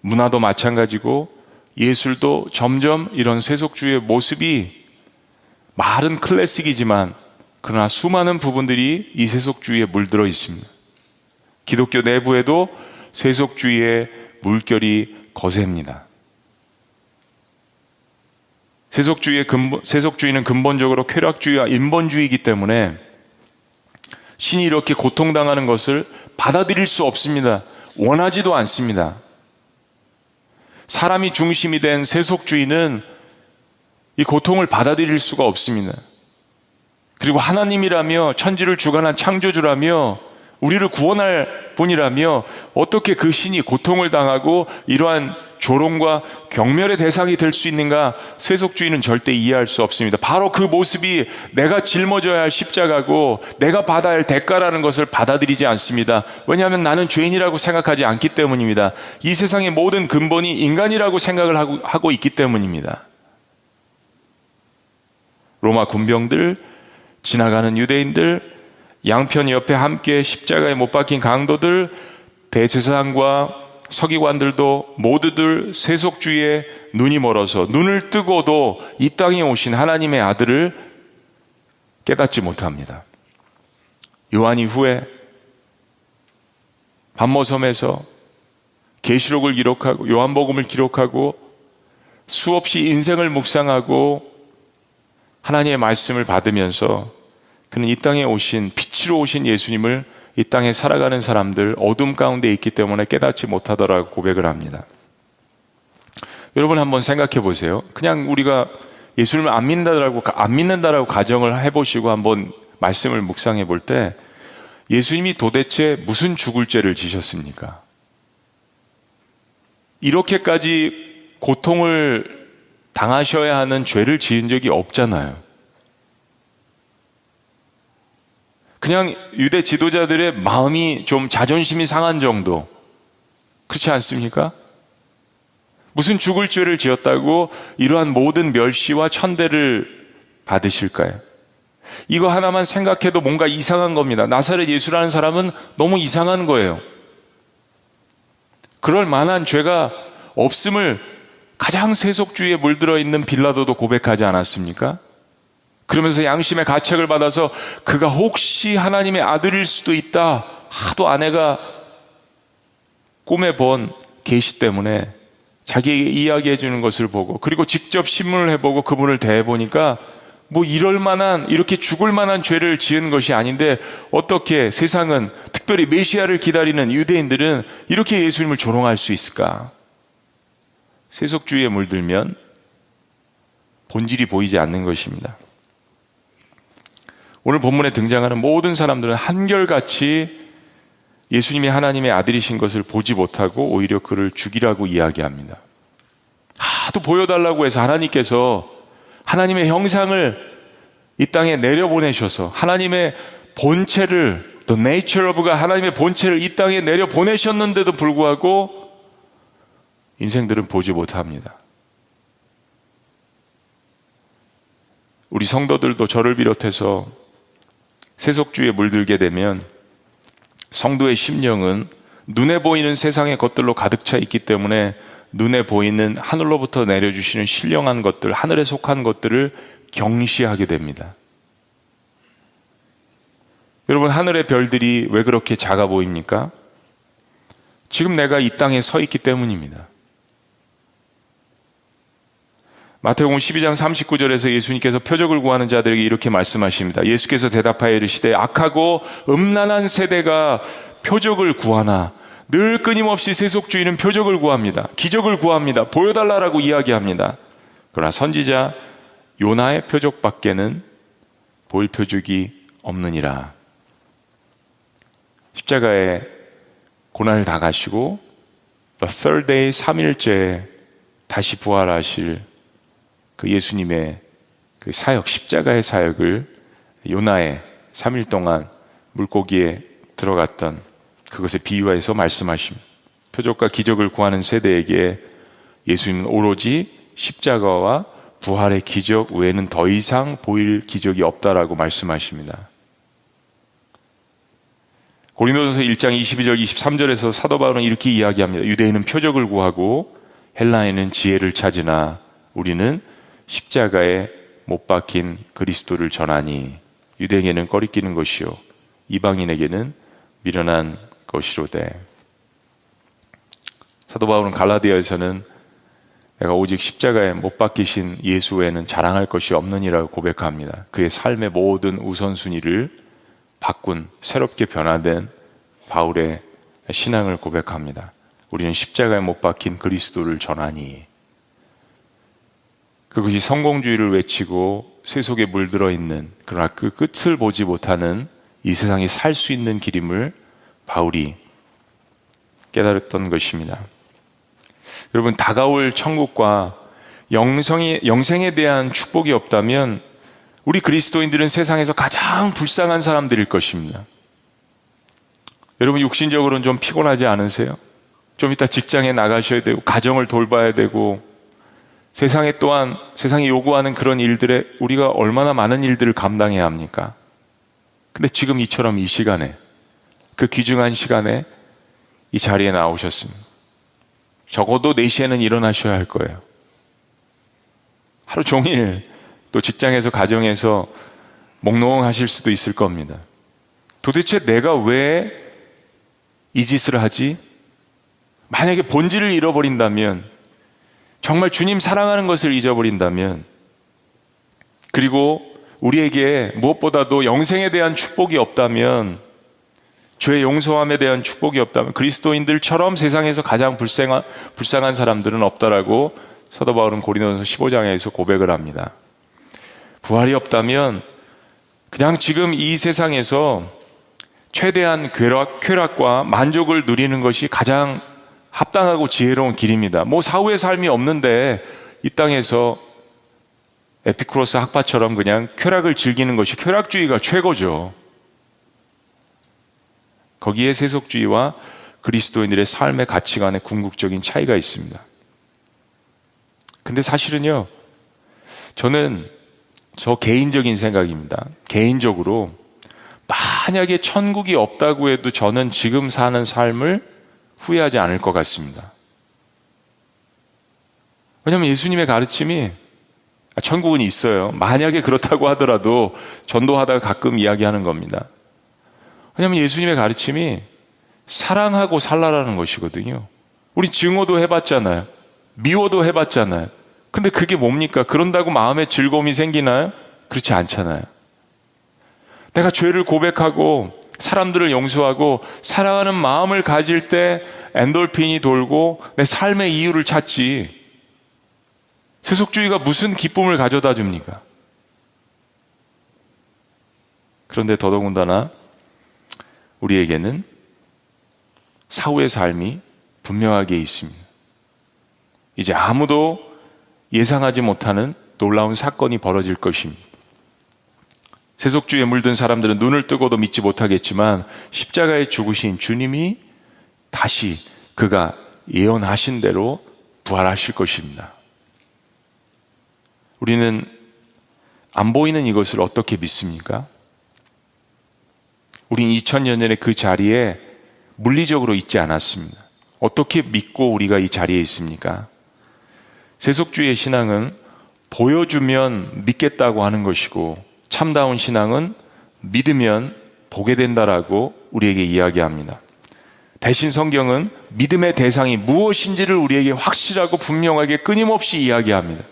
문화도 마찬가지고 예술도 점점 이런 세속주의의 모습이 말은 클래식이지만 그러나 수많은 부분들이 이 세속주의에 물들어 있습니다. 기독교 내부에도 세속주의의 물결이 거셉니다. 세속주의의 근본, 세속주의는 근본적으로 쾌락주의와 인본주의이기 때문에 신이 이렇게 고통당하는 것을 받아들일 수 없습니다. 원하지도 않습니다. 사람이 중심이 된 세속주의는 이 고통을 받아들일 수가 없습니다. 그리고 하나님이라며 천지를 주관한 창조주라며 우리를 구원할 분이라며 어떻게 그 신이 고통을 당하고 이러한 조롱과 경멸의 대상이 될 수 있는가 세속주의는 절대 이해할 수 없습니다. 바로 그 모습이 내가 짊어져야 할 십자가고 내가 받아야 할 대가라는 것을 받아들이지 않습니다. 왜냐하면 나는 죄인이라고 생각하지 않기 때문입니다. 이 세상의 모든 근본이 인간이라고 생각을 하고, 하고 있기 때문입니다. 로마 군병들, 지나가는 유대인들, 양편 옆에 함께 십자가에 못 박힌 강도들, 대제사장과 서기관들도 모두들 세속주의에 눈이 멀어서 눈을 뜨고도 이 땅에 오신 하나님의 아들을 깨닫지 못합니다. 요한 이후에 반모섬에서 계시록을 기록하고 요한복음을 기록하고 수없이 인생을 묵상하고 하나님의 말씀을 받으면서 그는 이 땅에 오신 빛으로 오신 예수님을 이 땅에 살아가는 사람들 어둠 가운데 있기 때문에 깨닫지 못하더라고 고백을 합니다. 여러분 한번 생각해 보세요. 그냥 우리가 예수님을 안 믿는다라고 안 믿는다라고 가정을 해보시고 한번 말씀을 묵상해 볼 때 예수님이 도대체 무슨 죽을 죄를 지셨습니까? 이렇게까지 고통을 당하셔야 하는 죄를 지은 적이 없잖아요. 그냥 유대 지도자들의 마음이 좀 자존심이 상한 정도. 그렇지 않습니까? 무슨 죽을 죄를 지었다고 이러한 모든 멸시와 천대를 받으실까요? 이거 하나만 생각해도 뭔가 이상한 겁니다. 나사렛 예수라는 사람은 너무 이상한 거예요. 그럴 만한 죄가 없음을 가장 세속주의에 물들어 있는 빌라도도 고백하지 않았습니까? 그러면서 양심의 가책을 받아서 그가 혹시 하나님의 아들일 수도 있다. 하도 아내가 꿈에 본 계시 때문에 자기에게 이야기해 주는 것을 보고 그리고 직접 신문을 해보고 그분을 대해 보니까 뭐 이럴 만한 이렇게 죽을 만한 죄를 지은 것이 아닌데 어떻게 세상은 특별히 메시아를 기다리는 유대인들은 이렇게 예수님을 조롱할 수 있을까? 세속주의에 물들면 본질이 보이지 않는 것입니다. 오늘 본문에 등장하는 모든 사람들은 한결같이 예수님이 하나님의 아들이신 것을 보지 못하고 오히려 그를 죽이라고 이야기합니다. 하도 보여달라고 해서 하나님께서 하나님의 형상을 이 땅에 내려보내셔서 하나님의 본체를 The nature of가 하나님의 본체를 이 땅에 내려 보내셨는데도 불구하고 인생들은 보지 못합니다. 우리 성도들도 저를 비롯해서 세속주의에 물들게 되면 성도의 심령은 눈에 보이는 세상의 것들로 가득 차 있기 때문에 눈에 보이는 하늘로부터 내려주시는 신령한 것들, 하늘에 속한 것들을 경시하게 됩니다. 여러분, 하늘의 별들이 왜 그렇게 작아 보입니까? 지금 내가 이 땅에 서 있기 때문입니다. 마태복음 12장 39절에서 예수님께서 표적을 구하는 자들에게 이렇게 말씀하십니다. 예수께서 대답하여 이르시되 악하고 음란한 세대가 표적을 구하나 늘 끊임없이 세속주의는 표적을 구합니다. 기적을 구합니다. 보여달라라고 이야기합니다. 그러나 선지자 요나의 표적밖에는 보일 표적이 없느니라. 십자가에 고난을 다 가시고 the third day 3일째 다시 부활하실 그 예수님의 그 사역, 십자가의 사역을 요나의 3일 동안 물고기에 들어갔던 그것에 비유해서 말씀하심. 표적과 기적을 구하는 세대에게 예수님은 오로지 십자가와 부활의 기적 외에는 더 이상 보일 기적이 없다라고 말씀하십니다. 고린도전서 1장 22절 23절에서 사도 바울은 이렇게 이야기합니다. 유대인은 표적을 구하고 헬라인은 지혜를 찾으나 우리는 십자가에 못 박힌 그리스도를 전하니 유대인에게는 꺼리끼는 것이요 이방인에게는 미련한 것이로되 사도 바울은 갈라디아에서는 내가 오직 십자가에 못 박히신 예수 외에는 자랑할 것이 없느니라고 고백합니다. 그의 삶의 모든 우선순위를 바꾼 새롭게 변화된 바울의 신앙을 고백합니다. 우리는 십자가에 못 박힌 그리스도를 전하니 그것이 성공주의를 외치고 세속에 물들어 있는 그러나 그 끝을 보지 못하는 이 세상에 살수 있는 길임을 바울이 깨달았던 것입니다. 여러분 다가올 천국과 영성이, 영생에 대한 축복이 없다면 우리 그리스도인들은 세상에서 가장 불쌍한 사람들일 것입니다. 여러분 육신적으로는 좀 피곤하지 않으세요? 좀 이따 직장에 나가셔야 되고 가정을 돌봐야 되고 세상에 또한 세상이 요구하는 그런 일들에 우리가 얼마나 많은 일들을 감당해야 합니까? 근데 지금 이처럼 이 시간에 그 귀중한 시간에 이 자리에 나오셨습니다. 적어도 4시에는 일어나셔야 할 거예요. 하루 종일 또 직장에서 가정에서 몽롱 하실 수도 있을 겁니다. 도대체 내가 왜 이 짓을 하지? 만약에 본질을 잃어버린다면 정말 주님 사랑하는 것을 잊어버린다면 그리고 우리에게 무엇보다도 영생에 대한 축복이 없다면 죄 용서함에 대한 축복이 없다면 그리스도인들처럼 세상에서 가장 불쌍한, 불쌍한 사람들은 없다라고 사도 바울은 고린도서 15장에서 고백을 합니다. 부활이 없다면 그냥 지금 이 세상에서 최대한 쾌락, 쾌락과 만족을 누리는 것이 가장 합당하고 지혜로운 길입니다. 뭐 사후의 삶이 없는데 이 땅에서 에피쿠로스 학파처럼 그냥 쾌락을 즐기는 것이 쾌락주의가 최고죠. 거기에 세속주의와 그리스도인들의 삶의 가치관의 궁극적인 차이가 있습니다. 근데 사실은요, 저는 저 개인적인 생각입니다. 개인적으로 만약에 천국이 없다고 해도 저는 지금 사는 삶을 후회하지 않을 것 같습니다. 왜냐하면 예수님의 가르침이 아, 천국은 있어요. 만약에 그렇다고 하더라도 전도하다가 가끔 이야기하는 겁니다. 왜냐하면 예수님의 가르침이 사랑하고 살라라는 것이거든요. 우리 증오도 해봤잖아요. 미워도 해봤잖아요. 근데 그게 뭡니까? 그런다고 마음에 즐거움이 생기나요? 그렇지 않잖아요. 내가 죄를 고백하고 사람들을 용서하고 사랑하는 마음을 가질 때 엔돌핀이 돌고 내 삶의 이유를 찾지. 세속주의가 무슨 기쁨을 가져다 줍니까? 그런데 더더군다나 우리에게는 사후의 삶이 분명하게 있습니다. 이제 아무도 예상하지 못하는 놀라운 사건이 벌어질 것입니다. 세속주의에 물든 사람들은 눈을 뜨고도 믿지 못하겠지만 십자가에 죽으신 주님이 다시 그가 예언하신 대로 부활하실 것입니다. 우리는 안 보이는 이것을 어떻게 믿습니까? 우린 2000년 전에 그 자리에 물리적으로 있지 않았습니다. 어떻게 믿고 우리가 이 자리에 있습니까? 세속주의 신앙은 보여주면 믿겠다고 하는 것이고 참다운 신앙은 믿으면 보게 된다라고 우리에게 이야기합니다. 대신 성경은 믿음의 대상이 무엇인지를 우리에게 확실하고 분명하게 끊임없이 이야기합니다.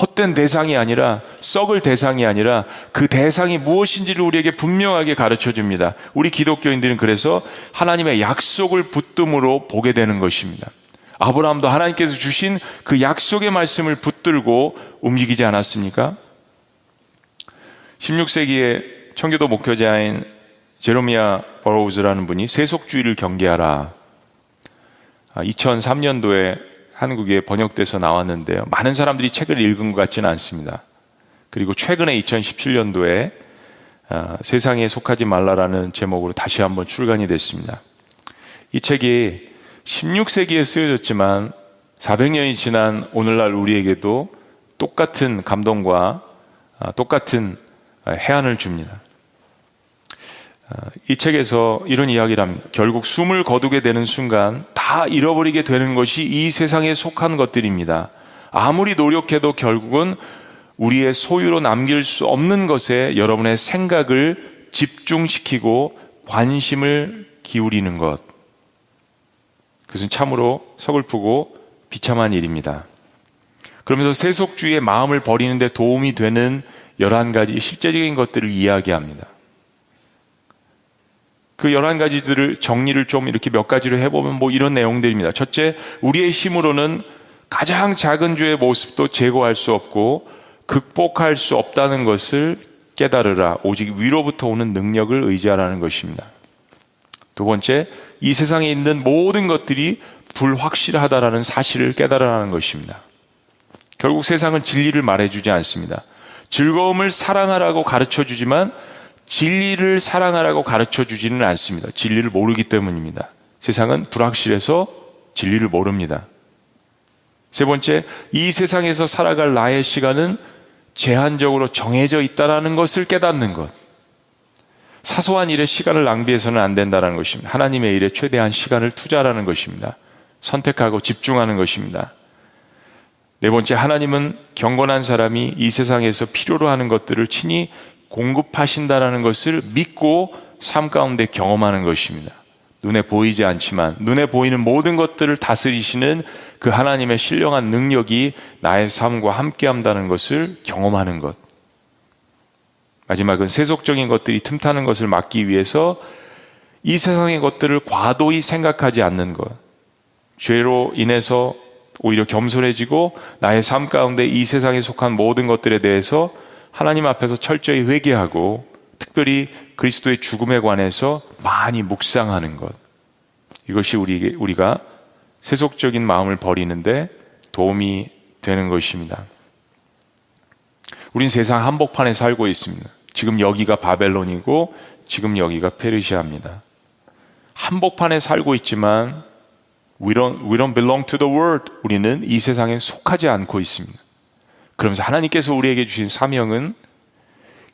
헛된 대상이 아니라 썩을 대상이 아니라 그 대상이 무엇인지를 우리에게 분명하게 가르쳐 줍니다. 우리 기독교인들은 그래서 하나님의 약속을 붙듦으로 보게 되는 것입니다. 아브라함도 하나님께서 주신 그 약속의 말씀을 붙들고 움직이지 않았습니까? 16세기에 청교도 목회자인 제로미아 버로우즈라는 분이 세속주의를 경계하라. 2003년도에 아, 한국에 번역돼서 나왔는데요. 많은 사람들이 책을 읽은 것 같지는 않습니다. 그리고 최근에 2017년도에 아, 세상에 속하지 말라라는 제목으로 다시 한번 출간이 됐습니다. 이 책이 16세기에 쓰여졌지만 400년이 지난 오늘날 우리에게도 똑같은 감동과 아, 똑같은 해안을 줍니다. 이 책에서 이런 이야기를 합니다. 결국 숨을 거두게 되는 순간 다 잃어버리게 되는 것이 이 세상에 속한 것들입니다. 아무리 노력해도 결국은 우리의 소유로 남길 수 없는 것에 여러분의 생각을 집중시키고 관심을 기울이는 것. 그것은 참으로 서글프고 비참한 일입니다. 그러면서 세속주의의 마음을 버리는데 도움이 되는 11가지 실제적인 것들을 이야기합니다. 그 11가지들을 정리를 좀 이렇게 몇 가지로 해보면 뭐 이런 내용들입니다. 첫째, 우리의 힘으로는 가장 작은 죄의 모습도 제거할 수 없고 극복할 수 없다는 것을 깨달으라. 오직 위로부터 오는 능력을 의지하라는 것입니다. 두 번째, 이 세상에 있는 모든 것들이 불확실하다라는 사실을 깨달으라는 것입니다. 결국 세상은 진리를 말해주지 않습니다. 즐거움을 사랑하라고 가르쳐 주지만 진리를 사랑하라고 가르쳐 주지는 않습니다. 진리를 모르기 때문입니다. 세상은 불확실해서 진리를 모릅니다. 세 번째, 이 세상에서 살아갈 나의 시간은 제한적으로 정해져 있다는 것을 깨닫는 것. 사소한 일에 시간을 낭비해서는 안 된다는 것입니다. 하나님의 일에 최대한 시간을 투자하는 것입니다. 선택하고 집중하는 것입니다. 네 번째, 하나님은 경건한 사람이 이 세상에서 필요로 하는 것들을 친히 공급하신다라는 것을 믿고 삶 가운데 경험하는 것입니다. 눈에 보이지 않지만 눈에 보이는 모든 것들을 다스리시는 그 하나님의 신령한 능력이 나의 삶과 함께 한다는 것을 경험하는 것. 마지막은 세속적인 것들이 틈타는 것을 막기 위해서 이 세상의 것들을 과도히 생각하지 않는 것. 죄로 인해서 오히려 겸손해지고 나의 삶 가운데 이 세상에 속한 모든 것들에 대해서 하나님 앞에서 철저히 회개하고 특별히 그리스도의 죽음에 관해서 많이 묵상하는 것. 이것이 우리, 우리가 세속적인 마음을 버리는데 도움이 되는 것입니다. 우린 세상 한복판에 살고 있습니다. 지금 여기가 바벨론이고 지금 여기가 페르시아입니다. 한복판에 살고 있지만 we don't, we don't belong to the world. 우리는 이 세상에 속하지 않고 있습니다. 그러면서 하나님께서 우리에게 주신 사명은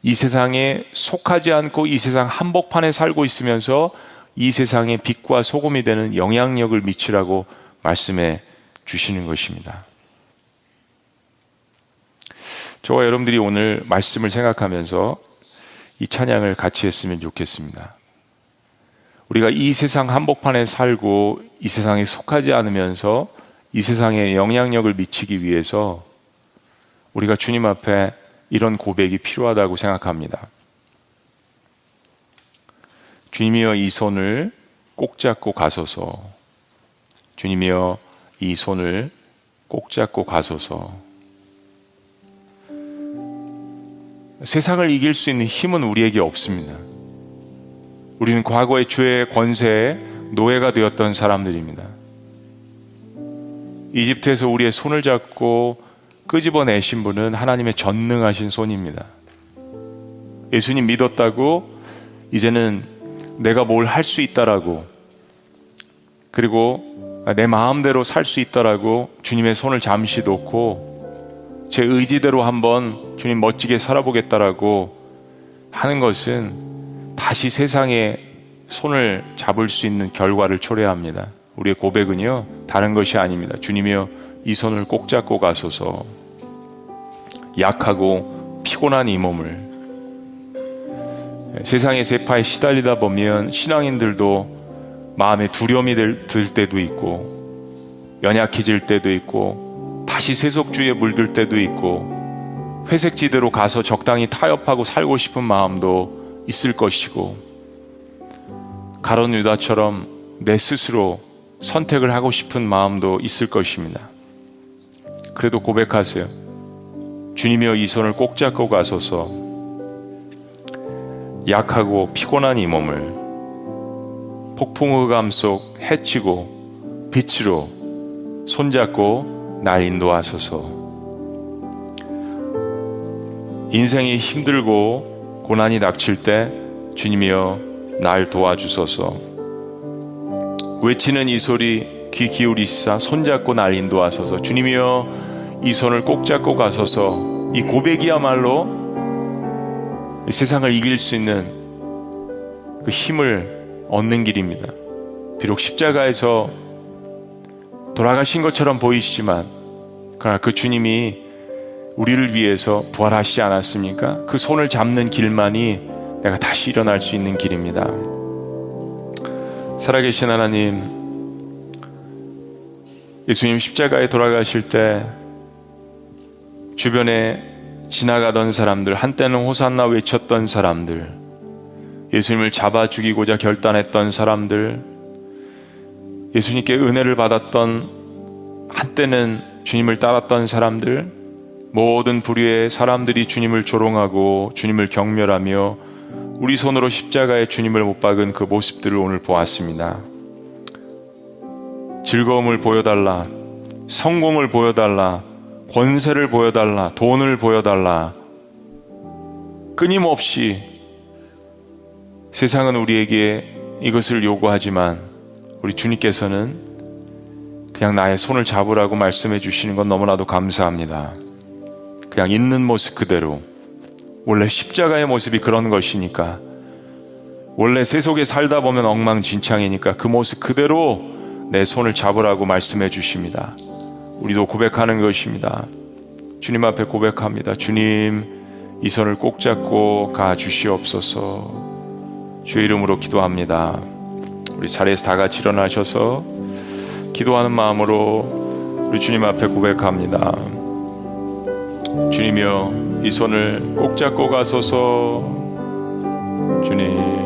이 세상에 속하지 않고 이 세상 한복판에 살고 있으면서 이 세상의 빛과 소금이 되는 영향력을 미치라고 말씀해 주시는 것입니다. 저와 여러분들이 오늘 말씀을 생각하면서 이 찬양을 같이 했으면 좋겠습니다. 우리가 이 세상 한복판에 살고 이 세상에 속하지 않으면서 이 세상에 영향력을 미치기 위해서 우리가 주님 앞에 이런 고백이 필요하다고 생각합니다. 주님이여 이 손을 꼭 잡고 가소서. 주님이여 이 손을 꼭 잡고 가소서. 세상을 이길 수 있는 힘은 우리에게 없습니다. 우리는 과거의 죄의 권세에 노예가 되었던 사람들입니다. 이집트에서 우리의 손을 잡고 끄집어내신 분은 하나님의 전능하신 손입니다. 예수님 믿었다고 이제는 내가 뭘 할 수 있다라고 그리고 내 마음대로 살 수 있다라고 주님의 손을 잠시 놓고 제 의지대로 한번 주님 멋지게 살아보겠다라고 하는 것은 다시 세상에 손을 잡을 수 있는 결과를 초래합니다. 우리의 고백은요, 다른 것이 아닙니다. 주님이여, 이 손을 꼭 잡고 가소서. 약하고 피곤한 이 몸을 세상의 세파에 시달리다 보면 신앙인들도 마음에 두려움이 들 때도 있고 연약해질 때도 있고 다시 세속주의에 물들 때도 있고 회색지대로 가서 적당히 타협하고 살고 싶은 마음도 있을 것이고 가론 유다처럼 내 스스로 선택을 하고 싶은 마음도 있을 것입니다. 그래도 고백하세요. 주님이여 이 손을 꼭 잡고 가소서 약하고 피곤한 이 몸을 폭풍흑암 속 해치고 빛으로 손잡고 날 인도하소서 인생이 힘들고 고난이 닥칠 때 주님이여 날 도와주소서. 외치는 이 소리 귀 기울이시사 손잡고 날 인도하소서. 주님이여 이 손을 꼭 잡고 가소서. 이 고백이야말로 세상을 이길 수 있는 그 힘을 얻는 길입니다. 비록 십자가에서 돌아가신 것처럼 보이시지만 그러나 그 주님이 우리를 위해서 부활하시지 않았습니까? 그 손을 잡는 길만이 내가 다시 일어날 수 있는 길입니다. 살아계신 하나님, 예수님 십자가에 돌아가실 때 주변에 지나가던 사람들, 한때는 호산나 외쳤던 사람들, 예수님을 잡아 죽이고자 결단했던 사람들, 예수님께 은혜를 받았던 한때는 주님을 따랐던 사람들, 모든 부류의 사람들이 주님을 조롱하고 주님을 경멸하며 우리 손으로 십자가에 주님을 못 박은 그 모습들을 오늘 보았습니다. 즐거움을 보여달라, 성공을 보여달라, 권세를 보여달라, 돈을 보여달라. 끊임없이 세상은 우리에게 이것을 요구하지만 우리 주님께서는 그냥 나의 손을 잡으라고 말씀해 주시는 건 너무나도 감사합니다. 그냥 있는 모습 그대로. 원래 십자가의 모습이 그런 것이니까. 원래 세속에 살다 보면 엉망진창이니까 그 모습 그대로 내 손을 잡으라고 말씀해 주십니다. 우리도 고백하는 것입니다. 주님 앞에 고백합니다. 주님, 이 손을 꼭 잡고 가 주시옵소서. 주의 이름으로 기도합니다. 우리 자리에서 다 같이 일어나셔서 기도하는 마음으로 우리 주님 앞에 고백합니다. 주님이여, 이 손을 꼭 잡고 가소서. 주님.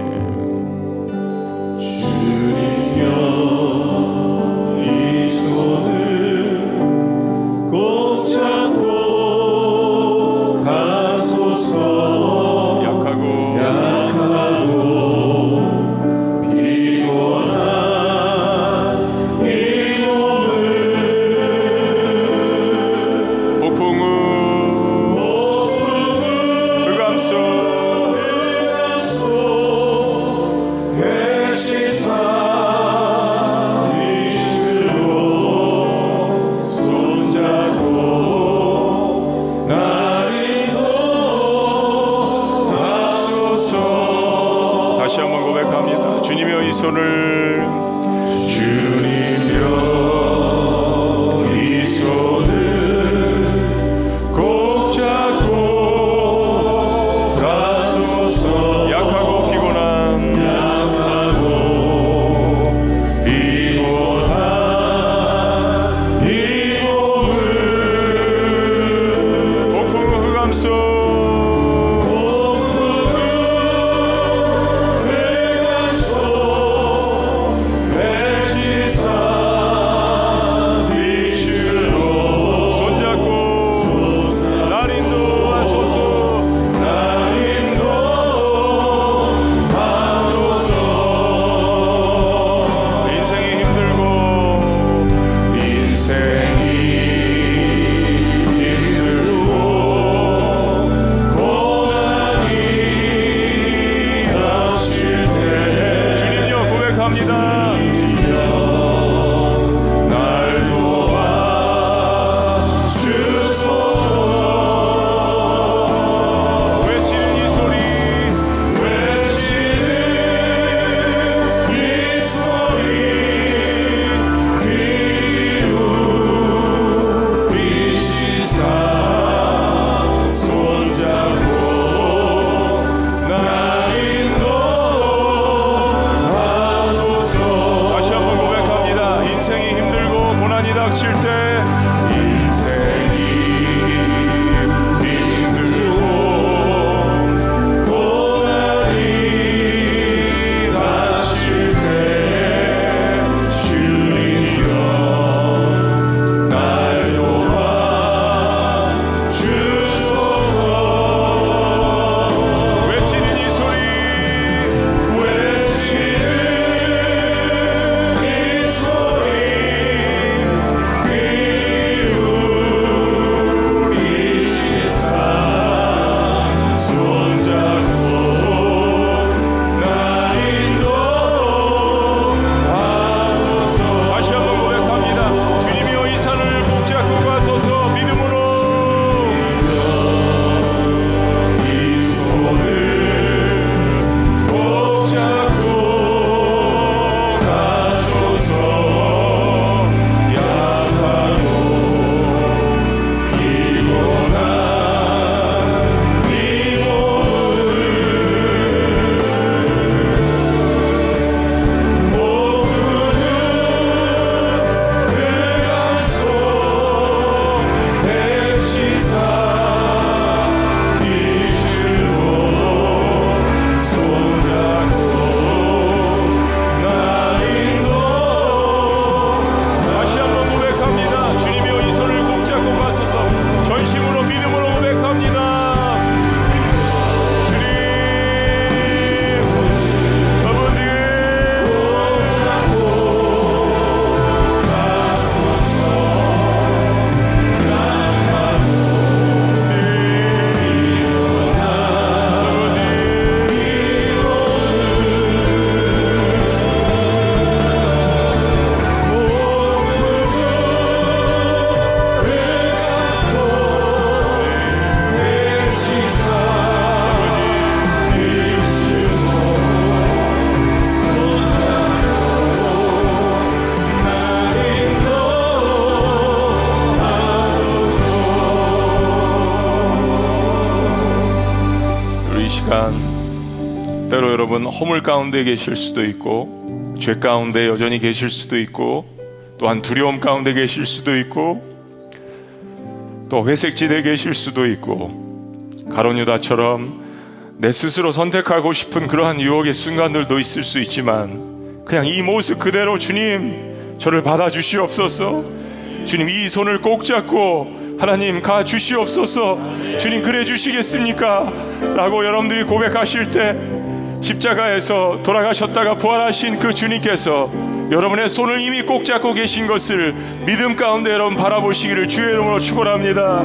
허물 가운데 계실 수도 있고 죄 가운데 여전히 계실 수도 있고 또한 두려움 가운데 계실 수도 있고 또 회색지대에 계실 수도 있고 가론유다처럼 내 스스로 선택하고 싶은 그러한 유혹의 순간들도 있을 수 있지만 그냥 이 모습 그대로 주님 저를 받아 주시옵소서 주님 이 손을 꼭 잡고 하나님 가 주시옵소서 주님 그래 주시겠습니까? 라고 여러분들이 고백하실 때 십자가에서 돌아가셨다가 부활하신 그 주님께서 여러분의 손을 이미 꼭 잡고 계신 것을 믿음 가운데 여러분 바라보시기를 주의 이름으로 축원합니다.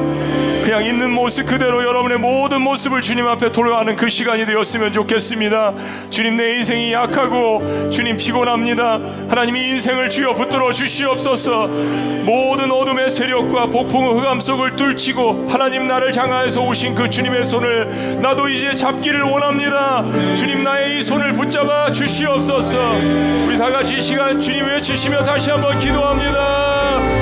그냥 있는 모습 그대로 여러분의 모든 모습을 주님 앞에 돌아가는 그 시간이 되었으면 좋겠습니다. 주님 내 인생이 약하고 주님 피곤합니다. 하나님 이 인생을 주여 붙들어 주시옵소서. 모든 어둠의 세력과 폭풍의 흑암 속을 뚫치고 하나님 나를 향하여서 오신 그 주님의 손을 나도 이제 잡기를 원합니다. 주님 나의 이 손을 붙잡아 주시옵소서. 우리 다 같이 이 시간 주님 외치시며 다시 한번 기도합니다.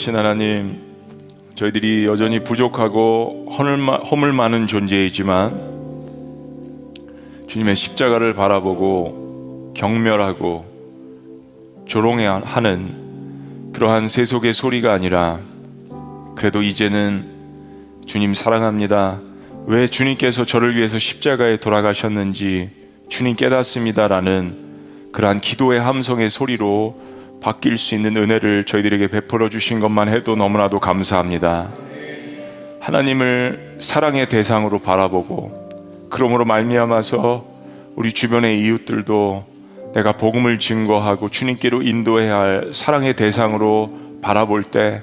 계신 하나님, 저희들이 여전히 부족하고 허물 많은 존재이지만 주님의 십자가를 바라보고 경멸하고 조롱하는 그러한 세속의 소리가 아니라 그래도 이제는 주님 사랑합니다. 왜 주님께서 저를 위해서 십자가에 돌아가셨는지 주님 깨닫습니다라는 그러한 기도의 함성의 소리로 바뀔 수 있는 은혜를 저희들에게 베풀어 주신 것만 해도 너무나도 감사합니다. 하나님을 사랑의 대상으로 바라보고 그러므로 말미암아서 우리 주변의 이웃들도 내가 복음을 증거하고 주님께로 인도해야 할 사랑의 대상으로 바라볼 때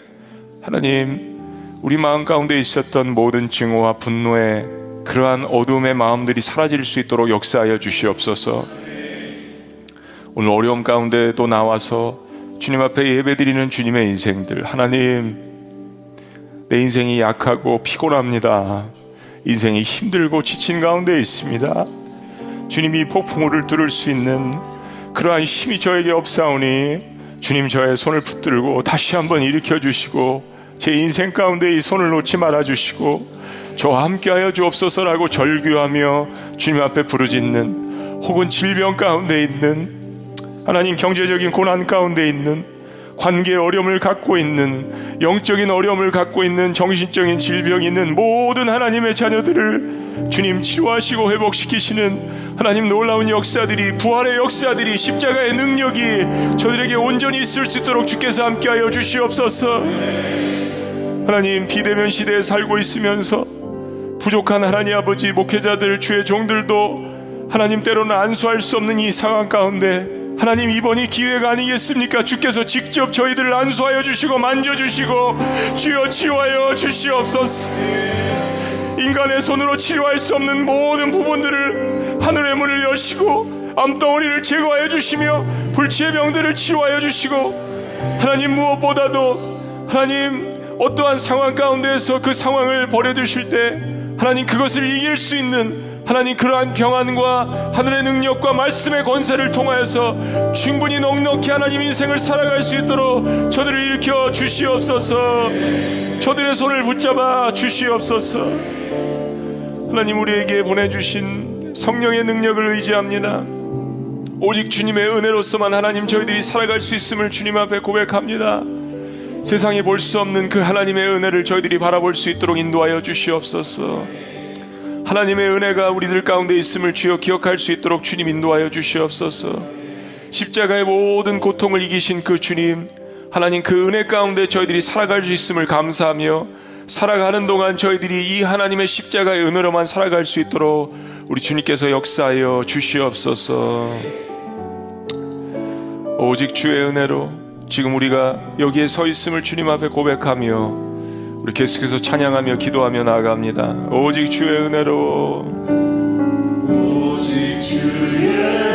하나님 우리 마음 가운데 있었던 모든 증오와 분노의 그러한 어둠의 마음들이 사라질 수 있도록 역사하여 주시옵소서. 오늘 어려움 가운데 또 나와서 주님 앞에 예배드리는 주님의 인생들. 하나님 내 인생이 약하고 피곤합니다. 인생이 힘들고 지친 가운데 있습니다. 주님이 폭풍우를 뚫을 수 있는 그러한 힘이 저에게 없사오니 주님 저의 손을 붙들고 다시 한번 일으켜 주시고 제 인생 가운데 이 손을 놓지 말아 주시고 저와 함께하여 주옵소서라고 절규하며 주님 앞에 부르짖는 혹은 질병 가운데 있는 하나님 경제적인 고난 가운데 있는 관계 어려움을 갖고 있는 영적인 어려움을 갖고 있는 정신적인 질병이 있는 모든 하나님의 자녀들을 주님 치료하시고 회복시키시는 하나님 놀라운 역사들이 부활의 역사들이 십자가의 능력이 저들에게 온전히 있을 수 있도록 주께서 함께하여 주시옵소서. 하나님 비대면 시대에 살고 있으면서 부족한 하나님 아버지 목회자들 주의 종들도 하나님 때로는 안수할 수 없는 이 상황 가운데 하나님 이번이 기회가 아니겠습니까? 주께서 직접 저희들을 안수하여 주시고 만져주시고 주여 치유하여 주시옵소서 인간의 손으로 치료할 수 없는 모든 부분들을 하늘의 문을 여시고 암덩어리를 제거하여 주시며 불치의 병들을 치유하여 주시고 하나님 무엇보다도 하나님 어떠한 상황 가운데에서 그 상황을 버려두실 때 하나님 그것을 이길 수 있는 하나님 그러한 평안과 하늘의 능력과 말씀의 권세를 통하여서 충분히 넉넉히 하나님 인생을 살아갈 수 있도록 저들을 일으켜 주시옵소서. 저들의 손을 붙잡아 주시옵소서. 하나님 우리에게 보내주신 성령의 능력을 의지합니다. 오직 주님의 은혜로서만 하나님 저희들이 살아갈 수 있음을 주님 앞에 고백합니다. 세상에 볼수 없는 그 하나님의 은혜를 저희들이 바라볼 수 있도록 인도하여 주시옵소서 하나님의 은혜가 우리들 가운데 있음을 주여 기억할 수 있도록 주님 인도하여 주시옵소서. 십자가의 모든 고통을 이기신 그 주님, 하나님 그 은혜 가운데 저희들이 살아갈 수 있음을 감사하며 살아가는 동안 저희들이 이 하나님의 십자가의 은혜로만 살아갈 수 있도록 우리 주님께서 역사하여 주시옵소서. 오직 주의 은혜로 지금 우리가 여기에 서 있음을 주님 앞에 고백하며 우리 계속해서 찬양하며 기도하며 나아갑니다. 오직 주의 은혜로 오직 주의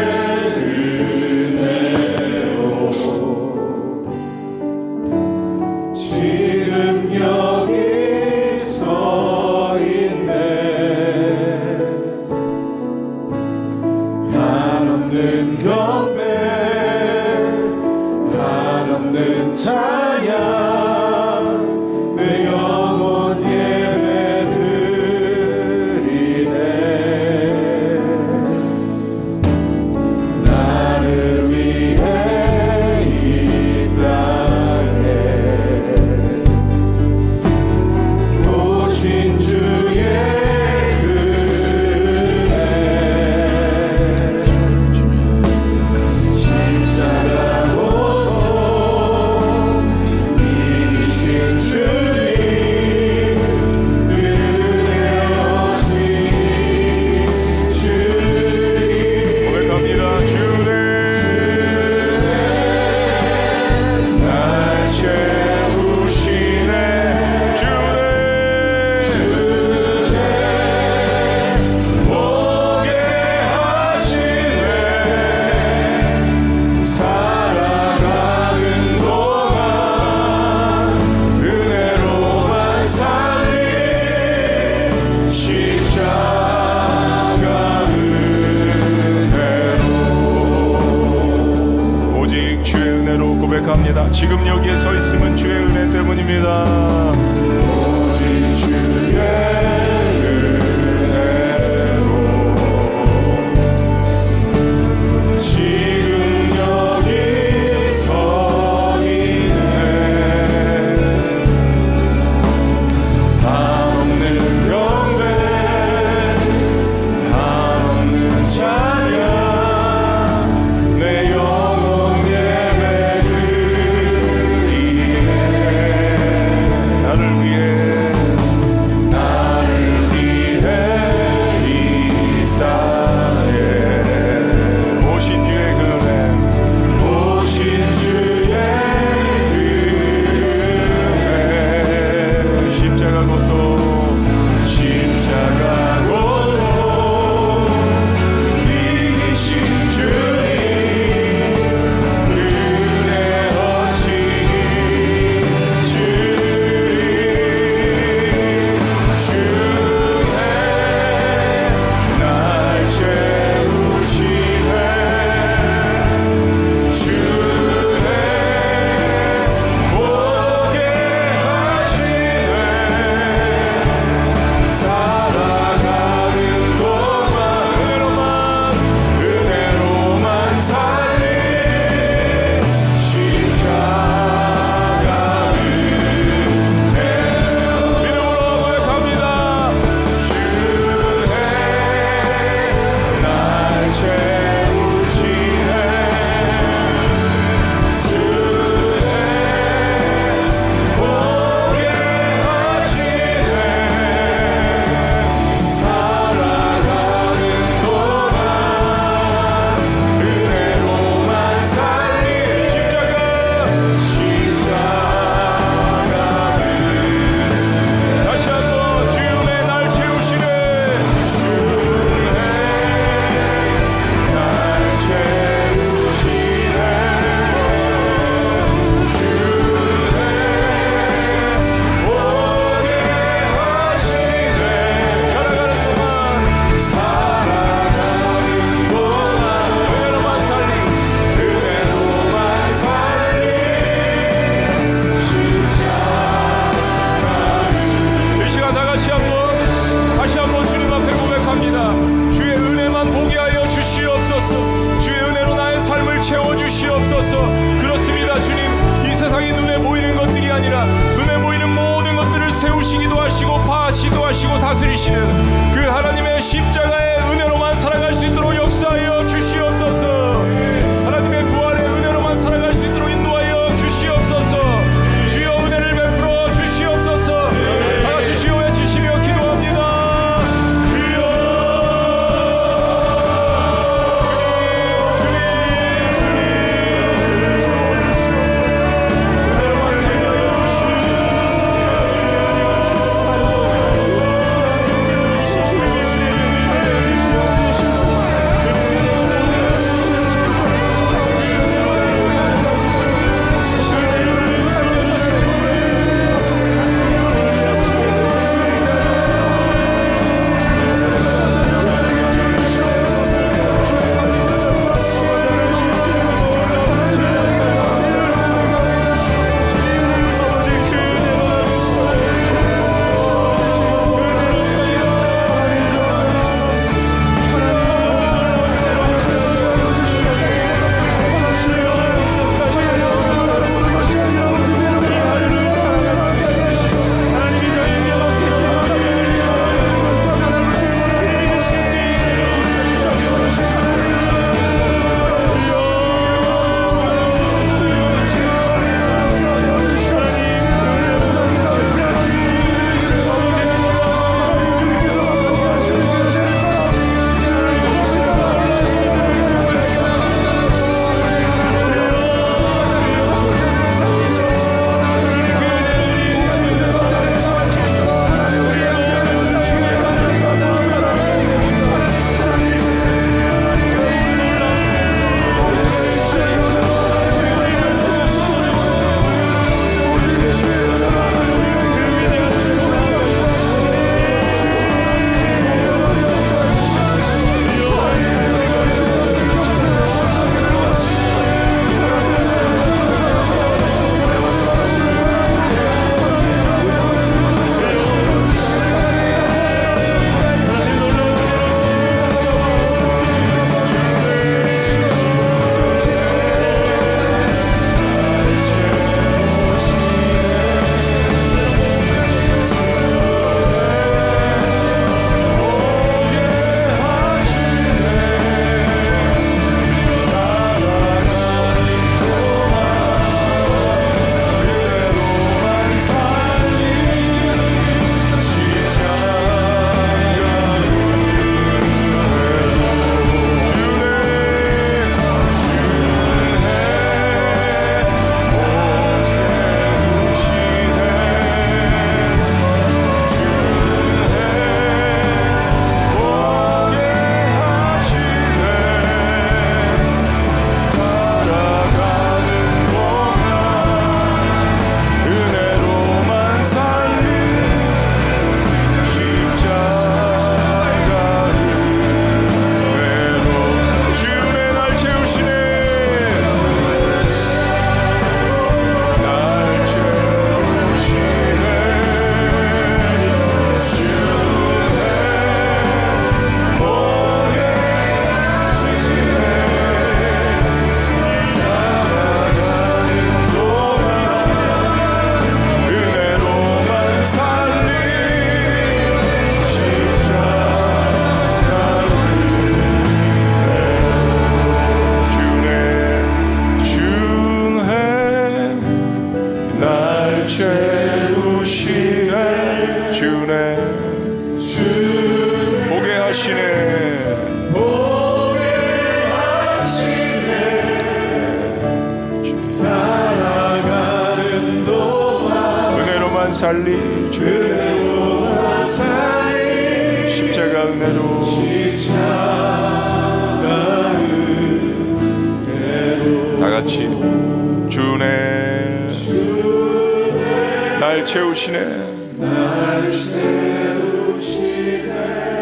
날 채우시네.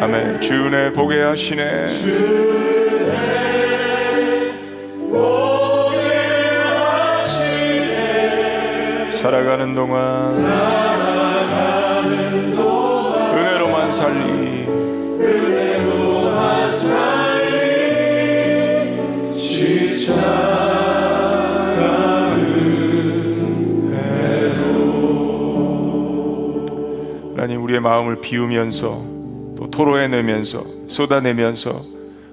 아멘. 주네 보게 하시네. 살아가는 동안 은혜로만 살리 우리의 마음을 비우면서 또 토로해내면서 쏟아내면서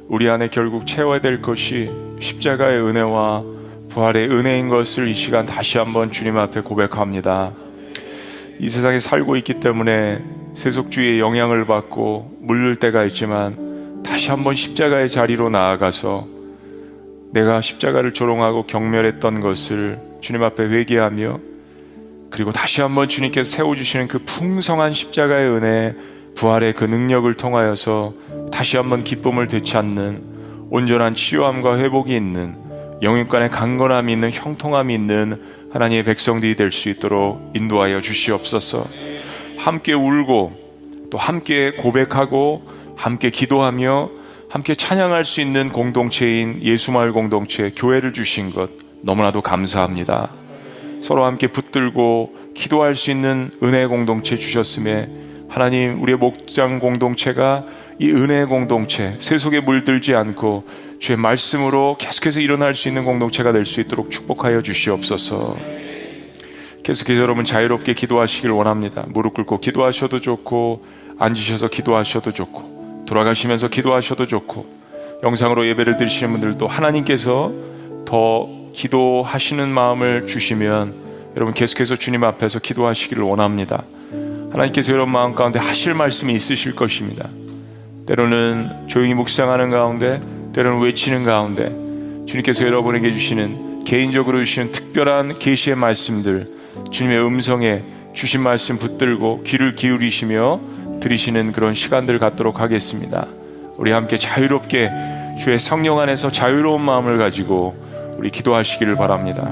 우리 안에 결국 채워야 될 것이 십자가의 은혜와 부활의 은혜인 것을 이 시간 다시 한번 주님 앞에 고백합니다. 이 세상에 살고 있기 때문에 세속주의의 영향을 받고 물릴 때가 있지만 다시 한번 십자가의 자리로 나아가서 내가 십자가를 조롱하고 경멸했던 것을 주님 앞에 회개하며 그리고 다시 한번 주님께서 세워주시는 그 풍성한 십자가의 은혜, 부활의 그 능력을 통하여서 다시 한번 기쁨을 되찾는 온전한 치유함과 회복이 있는 영육간의 강건함이 있는 형통함이 있는 하나님의 백성들이 될 수 있도록 인도하여 주시옵소서. 함께 울고 또 함께 고백하고 함께 기도하며 함께 찬양할 수 있는 공동체인 예수마을 공동체 교회를 주신 것 너무나도 감사합니다. 서로 함께 붙들고 기도할 수 있는 은혜 공동체 주셨음에 하나님 우리의 목장 공동체가 이 은혜 공동체 세속에 물들지 않고 주의 말씀으로 계속해서 일어날 수 있는 공동체가 될 수 있도록 축복하여 주시옵소서. 계속해서 여러분 자유롭게 기도하시길 원합니다. 무릎 꿇고 기도하셔도 좋고 앉으셔서 기도하셔도 좋고 돌아가시면서 기도하셔도 좋고 영상으로 예배를 드리시는 분들도 하나님께서 더 기도하시는 마음을 주시면 여러분 계속해서 주님 앞에서 기도하시기를 원합니다. 하나님께서 여러분 마음 가운데 하실 말씀이 있으실 것입니다. 때로는 조용히 묵상하는 가운데, 때로는 외치는 가운데, 주님께서 여러분에게 주시는 개인적으로 주시는 특별한 계시의 말씀들, 주님의 음성에 주신 말씀 붙들고 귀를 기울이시며 들으시는 그런 시간들 갖도록 하겠습니다. 우리 함께 자유롭게 주의 성령 안에서 자유로운 마음을 가지고 우리 기도하시기를 바랍니다.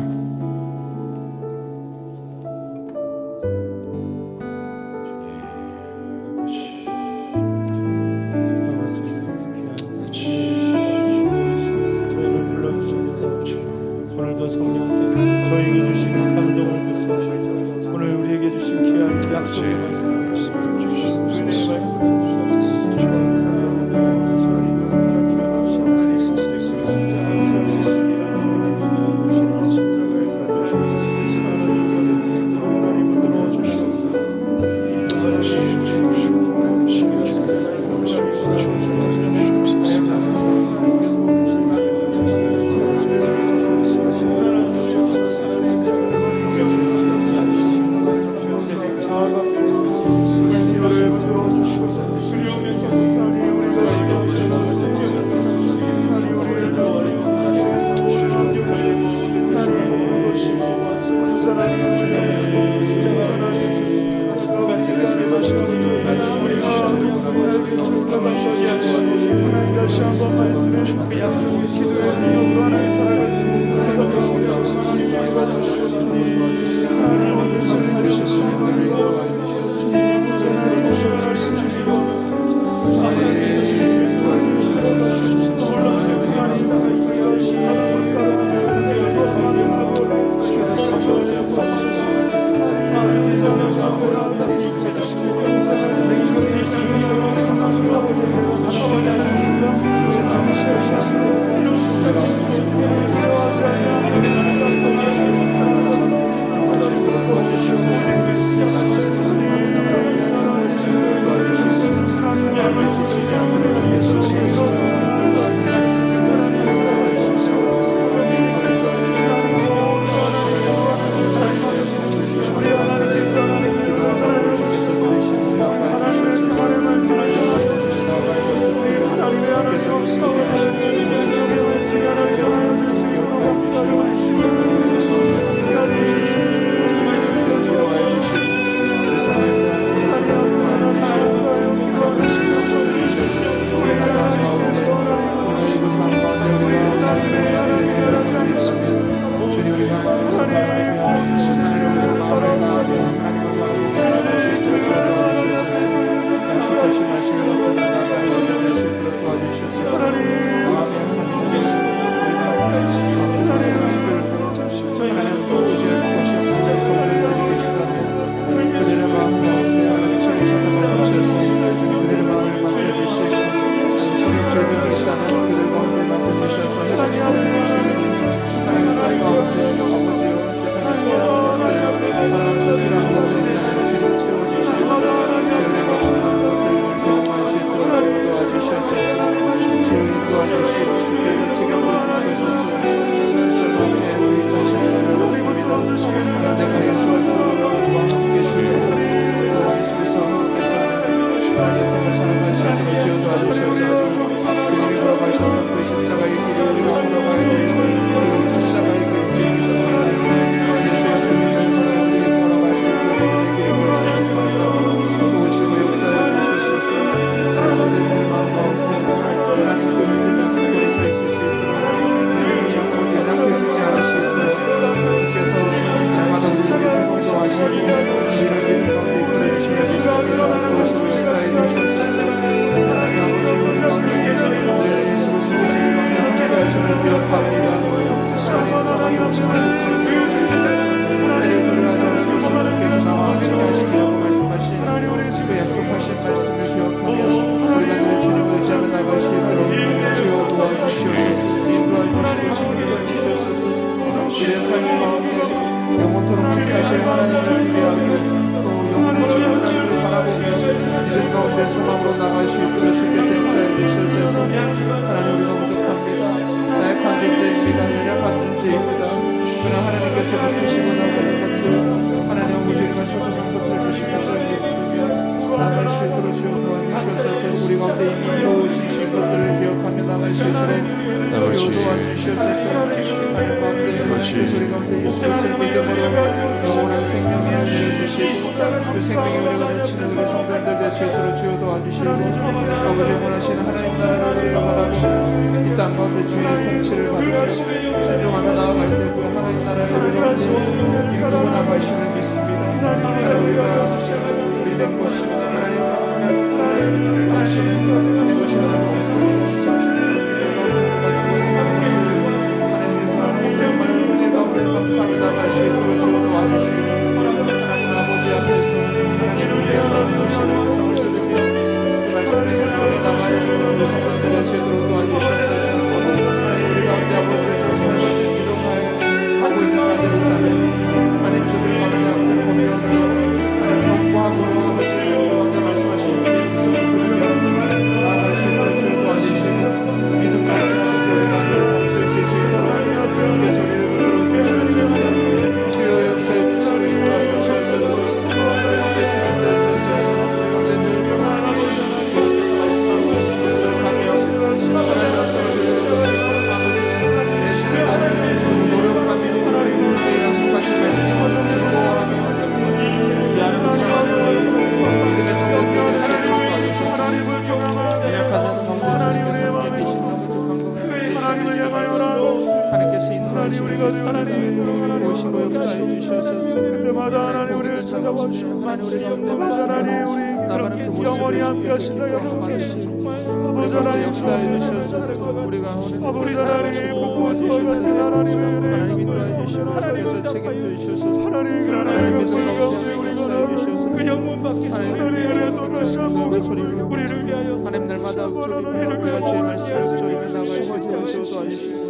하나님께서 책임져 주셔서 하나님 하나님께서 우리 가운데 우리가 나오고 그 영문 밖에서 하나님 그래서 다시 한번 우리를 위하여 하나님 날마다 우리를 위하여 주의 말씀을 저희가 나가시고 도와주시고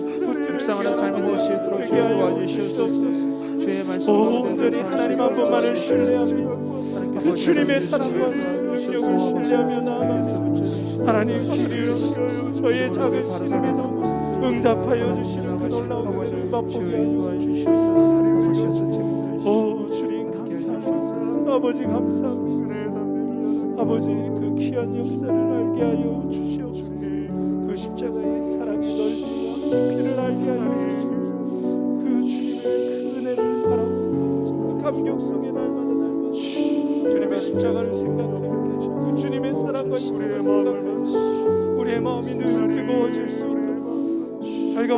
묵상하는 삶이 될 수 있도록 주의 도와주시옵소서 주의 말씀 온전히 하나님 한 분만을 신뢰하며 그 주님의 사랑과 능력을 신뢰하며 나아갑니다 하나님 기리여 저희의 작은 신음에도 응답하여 주시는 그 놀라운 은혜 바쁘게 인도해 주시옵소서 오 주님 감사합니다 아버지 감사합니다 아버지 그 귀한 역사를 알게 하여 주.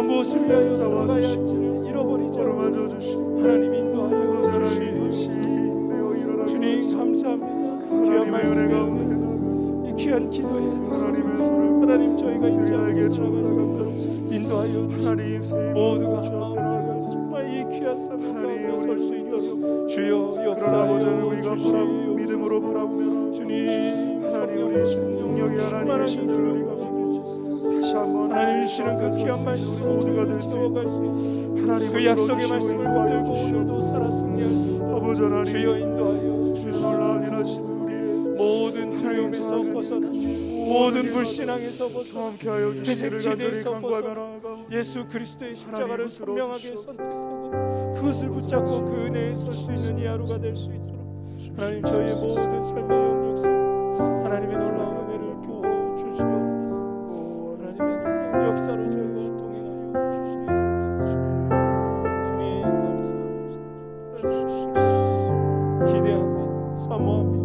무엇을 위하여 살아가야 할지를 잃어버리지 않고 하나님 귀한 말씀을 모두가 될수 하나님 그 약속의 말씀을 붙들고 오늘도 살아 승리할 아버지 하나님 주여 인도하여 주여 놀라운 일하신 우리의 모든 두려움에서 벗어나 모든 불신앙에서 벗어나 회색지대에서 그 벗어나 예수 그리스도의 십자가를 선명하게 선택하고 그것을 붙잡고 그 은혜에 설 수 있는 이 하루가 될 수 있도록 하나님 저희의 모든 삶의 영역 속 하나님의 놀라운 은혜를 교주시옵소서. 하나님의 놀라운 역사로 저희 come